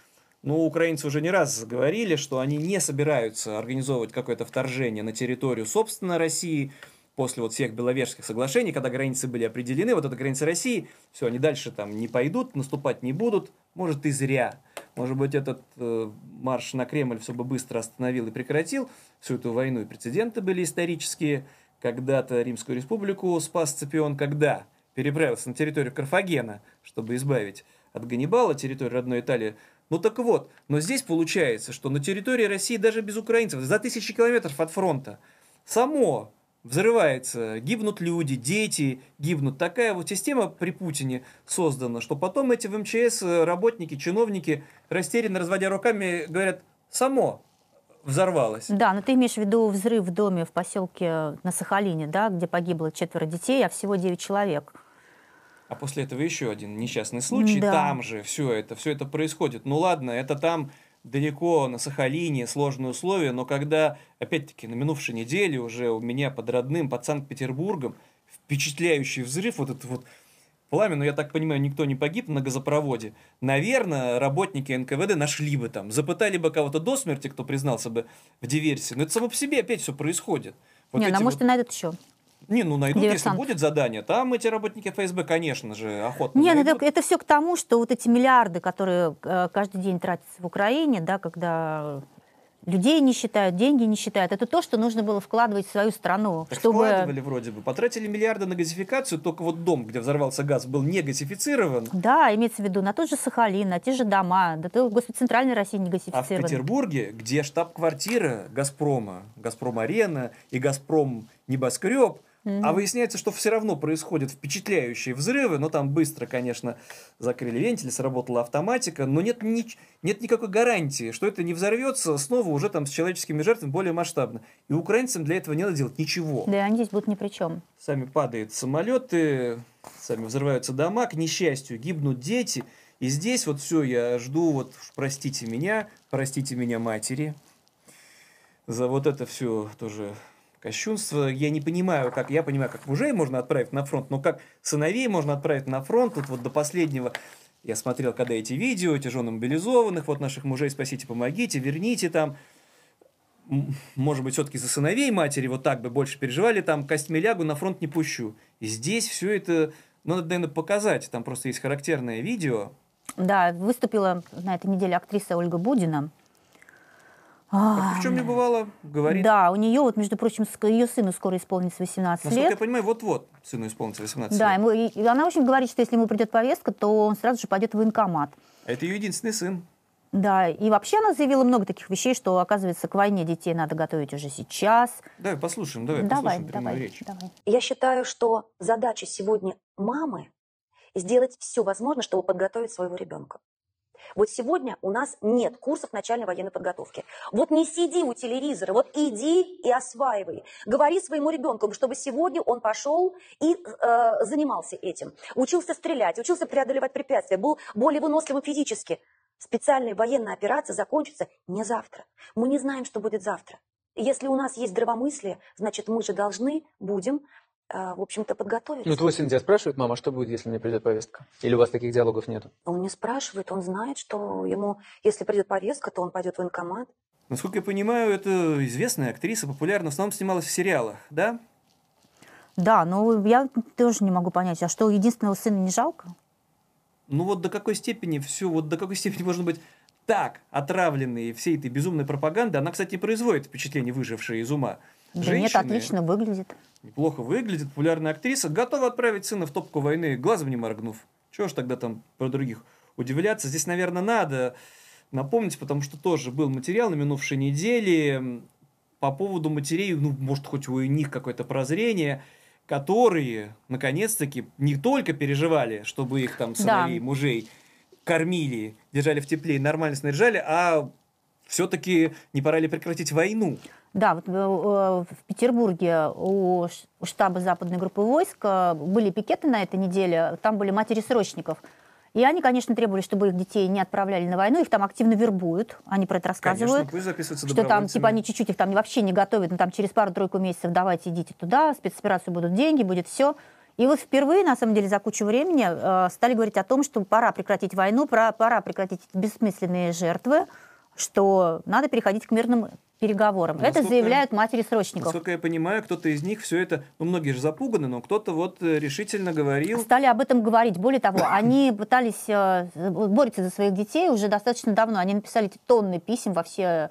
ну, украинцы уже не раз говорили, что они не собираются организовывать какое-то вторжение на территорию, собственно, России, после вот всех Беловежских соглашений, когда границы были определены, вот эта граница России, все, они дальше там не пойдут, наступать не будут, может и зря. Может быть, этот э, марш на Кремль все бы быстро остановил и прекратил всю эту войну. И прецеденты были исторические. Когда-то Римскую республику спас Цепион, когда переправился на территорию Карфагена, чтобы избавить от Ганнибала территорию родной Италии. Ну так вот, но здесь получается, что на территории России даже без украинцев, за тысячи километров от фронта, само взрывается, гибнут люди, дети гибнут. Такая вот система при Путине создана, что потом эти в МЧС э, работники, чиновники, растерянно разводя руками, говорят, само взорвалось. Да, но ты имеешь в виду взрыв в доме в поселке на Сахалине, да, где погибло четверо детей, а всего 9 человек. А после этого еще один несчастный случай. Да. Там же все это, все это происходит. Ну ладно, это там далеко на Сахалине, сложные условия, но когда, опять-таки, на минувшей неделе уже у меня под родным, под Санкт-Петербургом, впечатляющий взрыв, вот это вот пламя, но я так понимаю, никто не погиб на газопроводе. Наверное, работники НКВД нашли бы там, запытали бы кого-то до смерти, кто признался бы в диверсии. Но это само по себе опять все происходит. Вот Не, ну, эти а может вот- и найдут еще. Не, ну найдут, если Диверсант. будет задание. Там эти работники ФСБ, конечно же, охотно Не, ну найдут. это, все к тому, что вот эти миллиарды, которые э, каждый день тратятся в Украине, да, когда людей не считают, деньги не считают, это то, что нужно было вкладывать в свою страну, Так чтобы... вкладывали вроде бы. Потратили миллиарды на газификацию, только вот дом, где взорвался газ, был не газифицирован. Да, имеется в виду на тот же Сахалин, на те же дома, да то господи, центральной России не А в. Петербурге, где штаб-квартира Газпрома, Газпром-арена и Газпром Мгм. а выясняется, что все равно происходят впечатляющие взрывы, но там быстро, конечно, закрыли вентили, сработала автоматика, но нет, нич- нет никакой гарантии, что это не взорвется снова уже там с человеческими жертвами более масштабно. И украинцам для этого не надо делать ничего. Да, они здесь будут ни при чем. Сами падают самолеты, сами взрываются дома, к несчастью, гибнут дети. И здесь вот все, я жду, вот простите меня, простите меня матери, за вот это все тоже кощунство. Я не понимаю, как, я понимаю, как мужей можно отправить на фронт, но как сыновей можно отправить на фронт, тут вот до последнего я смотрел, когда эти видео, эти жены мобилизованных, вот наших мужей спасите, помогите, верните там. Может быть, все-таки за сыновей матери вот так бы больше переживали, там костьми лягу, на фронт не пущу. И здесь все это, ну, надо, наверное, показать. Там просто есть характерное видео. Да, выступила на этой неделе актриса Ольга Будина. Как ни в чем не бывало, говорит. Да, у нее, вот, между прочим, ее сыну скоро исполнится 18 Насколько лет. я понимаю, вот-вот сыну исполнится 18 Да, лет. ему, и, она, в общем, говорит, что если ему придет повестка, то он сразу же пойдет в военкомат. А это ее единственный сын. Да, и вообще она заявила много таких вещей, что, оказывается, к войне детей надо готовить уже сейчас. Давай послушаем, давай, давай, послушаем давай, речь. давай. Я считаю, что задача сегодня мамы сделать все возможное, чтобы подготовить своего ребенка. Вот сегодня у нас нет курсов начальной военной подготовки. Вот не сиди у телевизора, вот иди и осваивай. Говори своему ребенку, чтобы сегодня он пошел и э, занимался этим. Учился стрелять, учился преодолевать препятствия, был более выносливым физически. Специальная военная операция закончится не завтра. Мы не знаем, что будет завтра. Если у нас есть здравомыслие, значит, мы же должны будем, в общем-то, подготовиться. Ну, твой сын тебя спрашивает, мама, а что будет, если мне придет повестка? Или у вас таких диалогов нету? Он не спрашивает, он знает, что ему, если придет повестка, то он пойдет в военкомат. Насколько я понимаю, это известная актриса, популярна, в основном снималась в сериалах, да? Да, но я тоже не могу понять, а что, единственного сына не жалко? Ну вот до какой степени все, вот до какой степени можно быть так отравленные всей этой безумной пропаганды. Она, кстати, производит впечатление выжившей из ума. Да нет, отлично выглядит. Неплохо выглядит, популярная актриса, готова отправить сына в топку войны, глазом не моргнув. Чего ж тогда там про других удивляться? Здесь, наверное, надо напомнить, потому что тоже был материал на минувшей неделе по поводу матерей, ну, может, хоть у них какое-то прозрение, которые, наконец-таки, не только переживали, чтобы их там сыновей, да. мужей кормили, держали в тепле и нормально снаряжали, а все-таки не пора ли прекратить войну? Да, вот э, в Петербурге у штаба западной группы войск э, были пикеты на этой неделе, там были матери срочников. И они, конечно, требовали, чтобы их детей не отправляли на войну, их там активно вербуют, они про это рассказывают. Конечно, что там, типа, они чуть-чуть их там вообще не готовят, но там через пару-тройку месяцев давайте идите туда, спецоперацию будут деньги, будет все. И вот впервые, на самом деле, за кучу времени э, стали говорить о том, что пора прекратить войну, пора, пора прекратить бессмысленные жертвы, что надо переходить к мирным переговорам. Ну, это заявляют матери срочников. Насколько я понимаю, кто-то из них все это, ну, многие же запуганы, но кто-то вот э, решительно говорил. Стали об этом говорить. Более того, (coughs) они пытались, э, борются за своих детей уже достаточно давно. Они написали тонны писем во все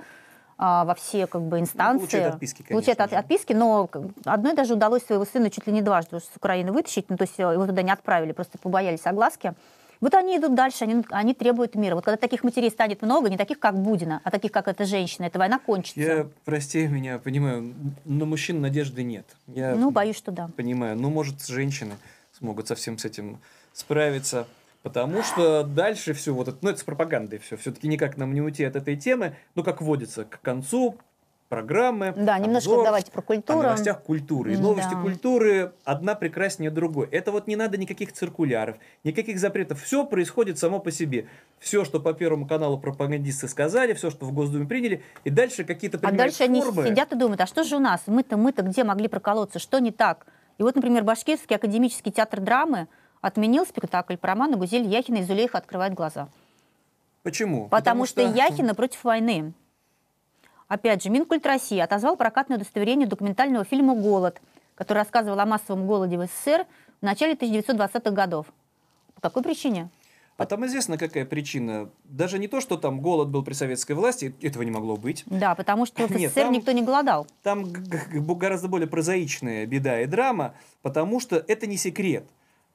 а, во все как бы инстанции. Получают отписки, конечно. Получают от, отписки, но одной даже удалось своего сына чуть ли не дважды с Украины вытащить, ну, то есть его туда не отправили, просто побоялись огласки. Вот они идут дальше, они, они требуют мира. Вот когда таких матерей станет много, не таких, как Будина, а таких, как эта женщина, эта война кончится. Я, прости меня, понимаю, на мужчин надежды нет. Я ну, боюсь, что да. Понимаю. Ну, может, женщины смогут совсем с этим справиться. Потому что дальше все вот это, ну это с пропагандой все, все-таки никак нам не уйти от этой темы, ну как водится, к концу программы. Да, немножко обзор давайте про культуру. О новостях культуры. И новости да. культуры одна прекраснее другой. Это вот не надо никаких циркуляров, никаких запретов. Все происходит само по себе. Все, что по Первому каналу пропагандисты сказали, все, что в Госдуме приняли, и дальше какие-то А дальше формы. они сидят и думают, а что же у нас? Мы-то, мы-то где могли проколоться? Что не так? И вот, например, Башкирский академический театр драмы отменил спектакль по роману Гузель Яхина и Зулейха открывает глаза. Почему? Потому, Потому что... что Яхина против войны. Опять же, Минкульт России отозвал прокатное удостоверение документального фильма «Голод», который рассказывал о массовом голоде в СССР в начале 1920-х годов. По какой причине? А там известно, какая причина. Даже не то, что там голод был при советской власти, этого не могло быть. Да, потому что в (laughs) СССР Нет, там, никто не голодал. Там гораздо более прозаичная беда и драма, потому что это не секрет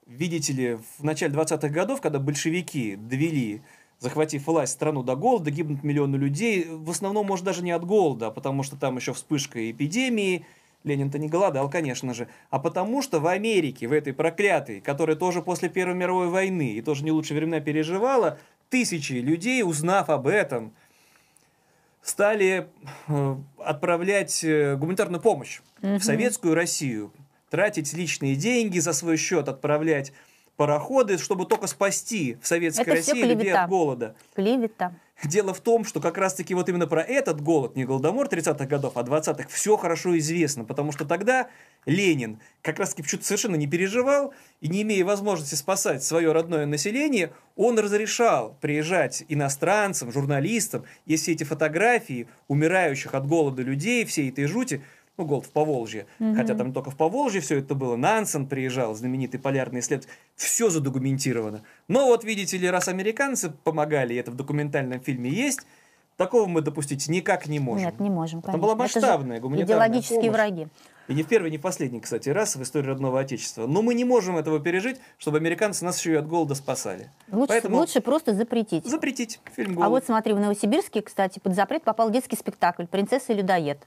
видите ли, в начале 20-х годов, когда большевики довели, захватив власть, страну до голода, гибнут миллионы людей, в основном, может, даже не от голода, а потому что там еще вспышка эпидемии, Ленин-то не голодал, конечно же, а потому что в Америке, в этой проклятой, которая тоже после Первой мировой войны и тоже не лучшие времена переживала, тысячи людей, узнав об этом, стали э, отправлять э, гуманитарную помощь угу. в советскую Россию. Тратить личные деньги за свой счет, отправлять пароходы, чтобы только спасти в Советской это России людей от голода. Клевета. Дело в том, что как раз-таки вот именно про этот голод, не голодомор 30-х годов, а 20-х, все хорошо известно, потому что тогда Ленин как раз-таки почему-то совершенно не переживал и не имея возможности спасать свое родное население, он разрешал приезжать иностранцам, журналистам, если эти фотографии умирающих от голода людей, всей этой жути, ну, Голд в Поволжье, угу. хотя там только в Поволжье все это было, Нансен приезжал, знаменитый полярный исследователь, все задокументировано. Но вот, видите ли, раз американцы помогали, и это в документальном фильме есть, такого мы допустить никак не можем. Нет, не можем, конечно. Там была масштабная гуманитарная идеологические помощь. враги. И не в первый, не в последний, кстати, раз в истории родного Отечества. Но мы не можем этого пережить, чтобы американцы нас еще и от голода спасали. Лучше, Поэтому... лучше просто запретить. Запретить фильм «Голод». А вот смотри, в Новосибирске, кстати, под запрет попал детский спектакль «Принцесса и людоед».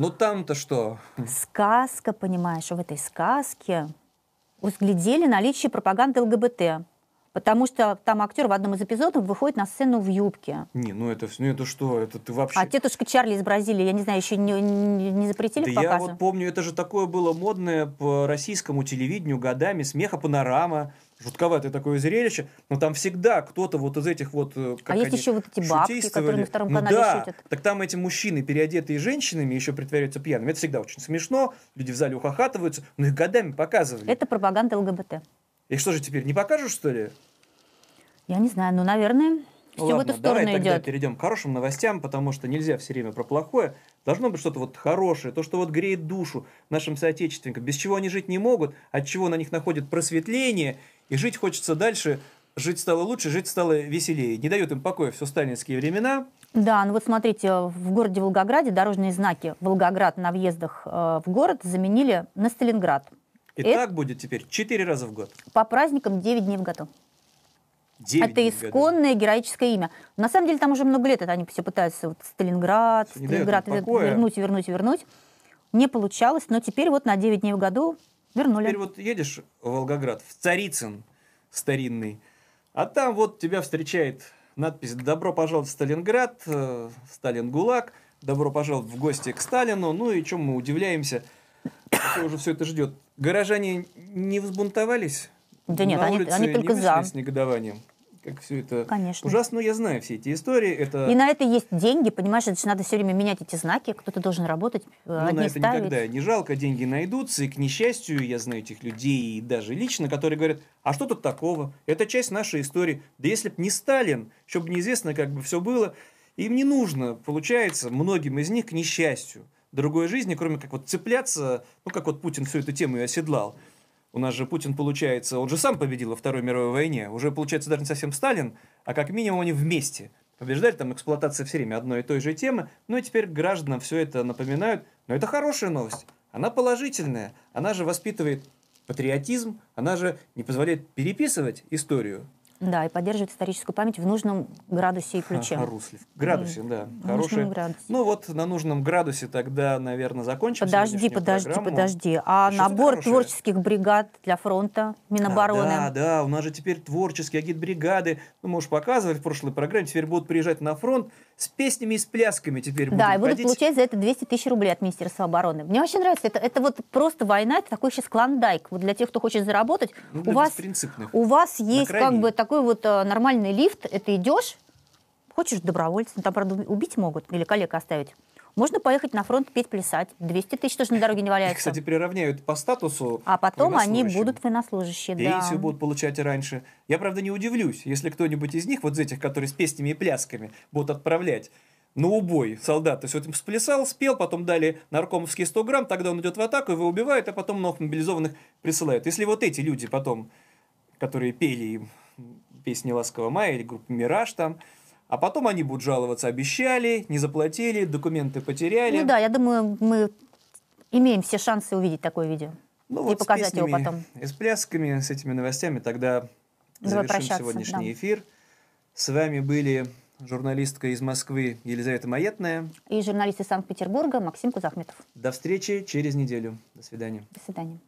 Ну там-то что? Сказка, понимаешь, в этой сказке разглядели наличие пропаганды ЛГБТ. Потому что там актер в одном из эпизодов выходит на сцену в юбке. Не, ну это, ну это что? Это ты вообще... А тетушка Чарли из Бразилии, я не знаю, еще не, не, не запретили да я вот помню, это же такое было модное по российскому телевидению годами, смеха панорама жутковатое такое зрелище, но там всегда кто-то вот из этих вот... Э, как а есть еще вот эти бабки, которые на втором ну, канале да, шутят. так там эти мужчины, переодетые женщинами, еще притворяются пьяными. Это всегда очень смешно, люди в зале ухахатываются, но их годами показывали. Это пропаганда ЛГБТ. И что же теперь, не покажешь, что ли? Я не знаю, ну, наверное, Все Ладно, в эту давай сторону тогда идет. перейдем к хорошим новостям, потому что нельзя все время про плохое. Должно быть что-то вот хорошее, то, что вот греет душу нашим соотечественникам, без чего они жить не могут, от чего на них находит просветление, и жить хочется дальше, жить стало лучше, жить стало веселее. Не дают им покоя все сталинские времена. Да, ну вот смотрите, в городе Волгограде дорожные знаки Волгоград на въездах э, в город заменили на Сталинград. И Это- так будет теперь 4 раза в год. По праздникам 9 дней в году. 9 это в году. исконное героическое имя. На самом деле там уже много лет это они все пытаются вот Сталинград, дает им Сталинград вернуть, вернуть, вернуть. Не получалось, но теперь вот на 9 дней в году вернули. Теперь вот едешь в Волгоград, в Царицын старинный, а там вот тебя встречает надпись «Добро пожаловать в Сталинград», э, «Сталин ГУЛАГ», «Добро пожаловать в гости к Сталину». Ну и чем мы удивляемся, кто уже все это ждет. Горожане не взбунтовались? Да нет, На они- улице они не только вышли за. с негодованием? Как все это Конечно. ужасно, Ну, я знаю все эти истории. Это... И на это есть деньги, понимаешь, это же надо все время менять эти знаки, кто-то должен работать, э, Ну, на это ставить. никогда не жалко, деньги найдутся, и, к несчастью, я знаю этих людей, и даже лично, которые говорят, а что тут такого? Это часть нашей истории. Да если б не Сталин, чтобы неизвестно, как бы все было, им не нужно, получается, многим из них, к несчастью, другой жизни, кроме как вот цепляться, ну, как вот Путин всю эту тему и оседлал. У нас же Путин, получается, он же сам победил во Второй мировой войне. Уже, получается, даже не совсем Сталин, а как минимум они вместе побеждали. Там эксплуатация все время одной и той же темы. Ну и теперь гражданам все это напоминают. Но это хорошая новость. Она положительная. Она же воспитывает патриотизм. Она же не позволяет переписывать историю. Да, и поддерживает историческую память в нужном градусе и ключе. Русле. Градусе, да. нужном градусе. Ну вот на нужном градусе тогда, наверное, закончим Подожди, подожди, программу. подожди. А Что набор творческих бригад для фронта Минобороны? А, да, да, у нас же теперь творческие агитбригады. Ну, мы уж показывали в прошлой программе, теперь будут приезжать на фронт с песнями и с плясками теперь Да, и будут ходить. получать за это 200 тысяч рублей от Министерства обороны. Мне очень нравится. Это, это вот просто война, это такой сейчас клондайк. Вот для тех, кто хочет заработать, Ну, у, вас, у вас есть как бы такой вот э, нормальный лифт. Это идешь, хочешь добровольцем, там, правда, убить могут или коллег оставить. Можно поехать на фронт петь, плясать. 200 тысяч тоже на дороге не Их, валяются. кстати, приравняют по статусу а потом они будут военнослужащие. да. Пенсию будут получать раньше. Я, правда, не удивлюсь, если кто-нибудь из них, вот из этих, которые с песнями и плясками, будут отправлять на убой солдат. То есть вот им сплясал, спел, потом дали наркомовские 100 грамм, тогда он идет в атаку, его убивают, а потом новых мобилизованных присылают. Если вот эти люди потом, которые пели им песни «Ласкового мая» или группа «Мираж» там, а потом они будут жаловаться, обещали, не заплатили, документы потеряли. Ну да, я думаю, мы имеем все шансы увидеть такое видео. Ну и вот показать его песнями потом. И с плясками, с этими новостями тогда Давай завершим сегодняшний да. эфир. С вами были журналистка из Москвы Елизавета Маетная. И журналист из Санкт-Петербурга Максим Кузахметов. До встречи через неделю. До свидания. До свидания.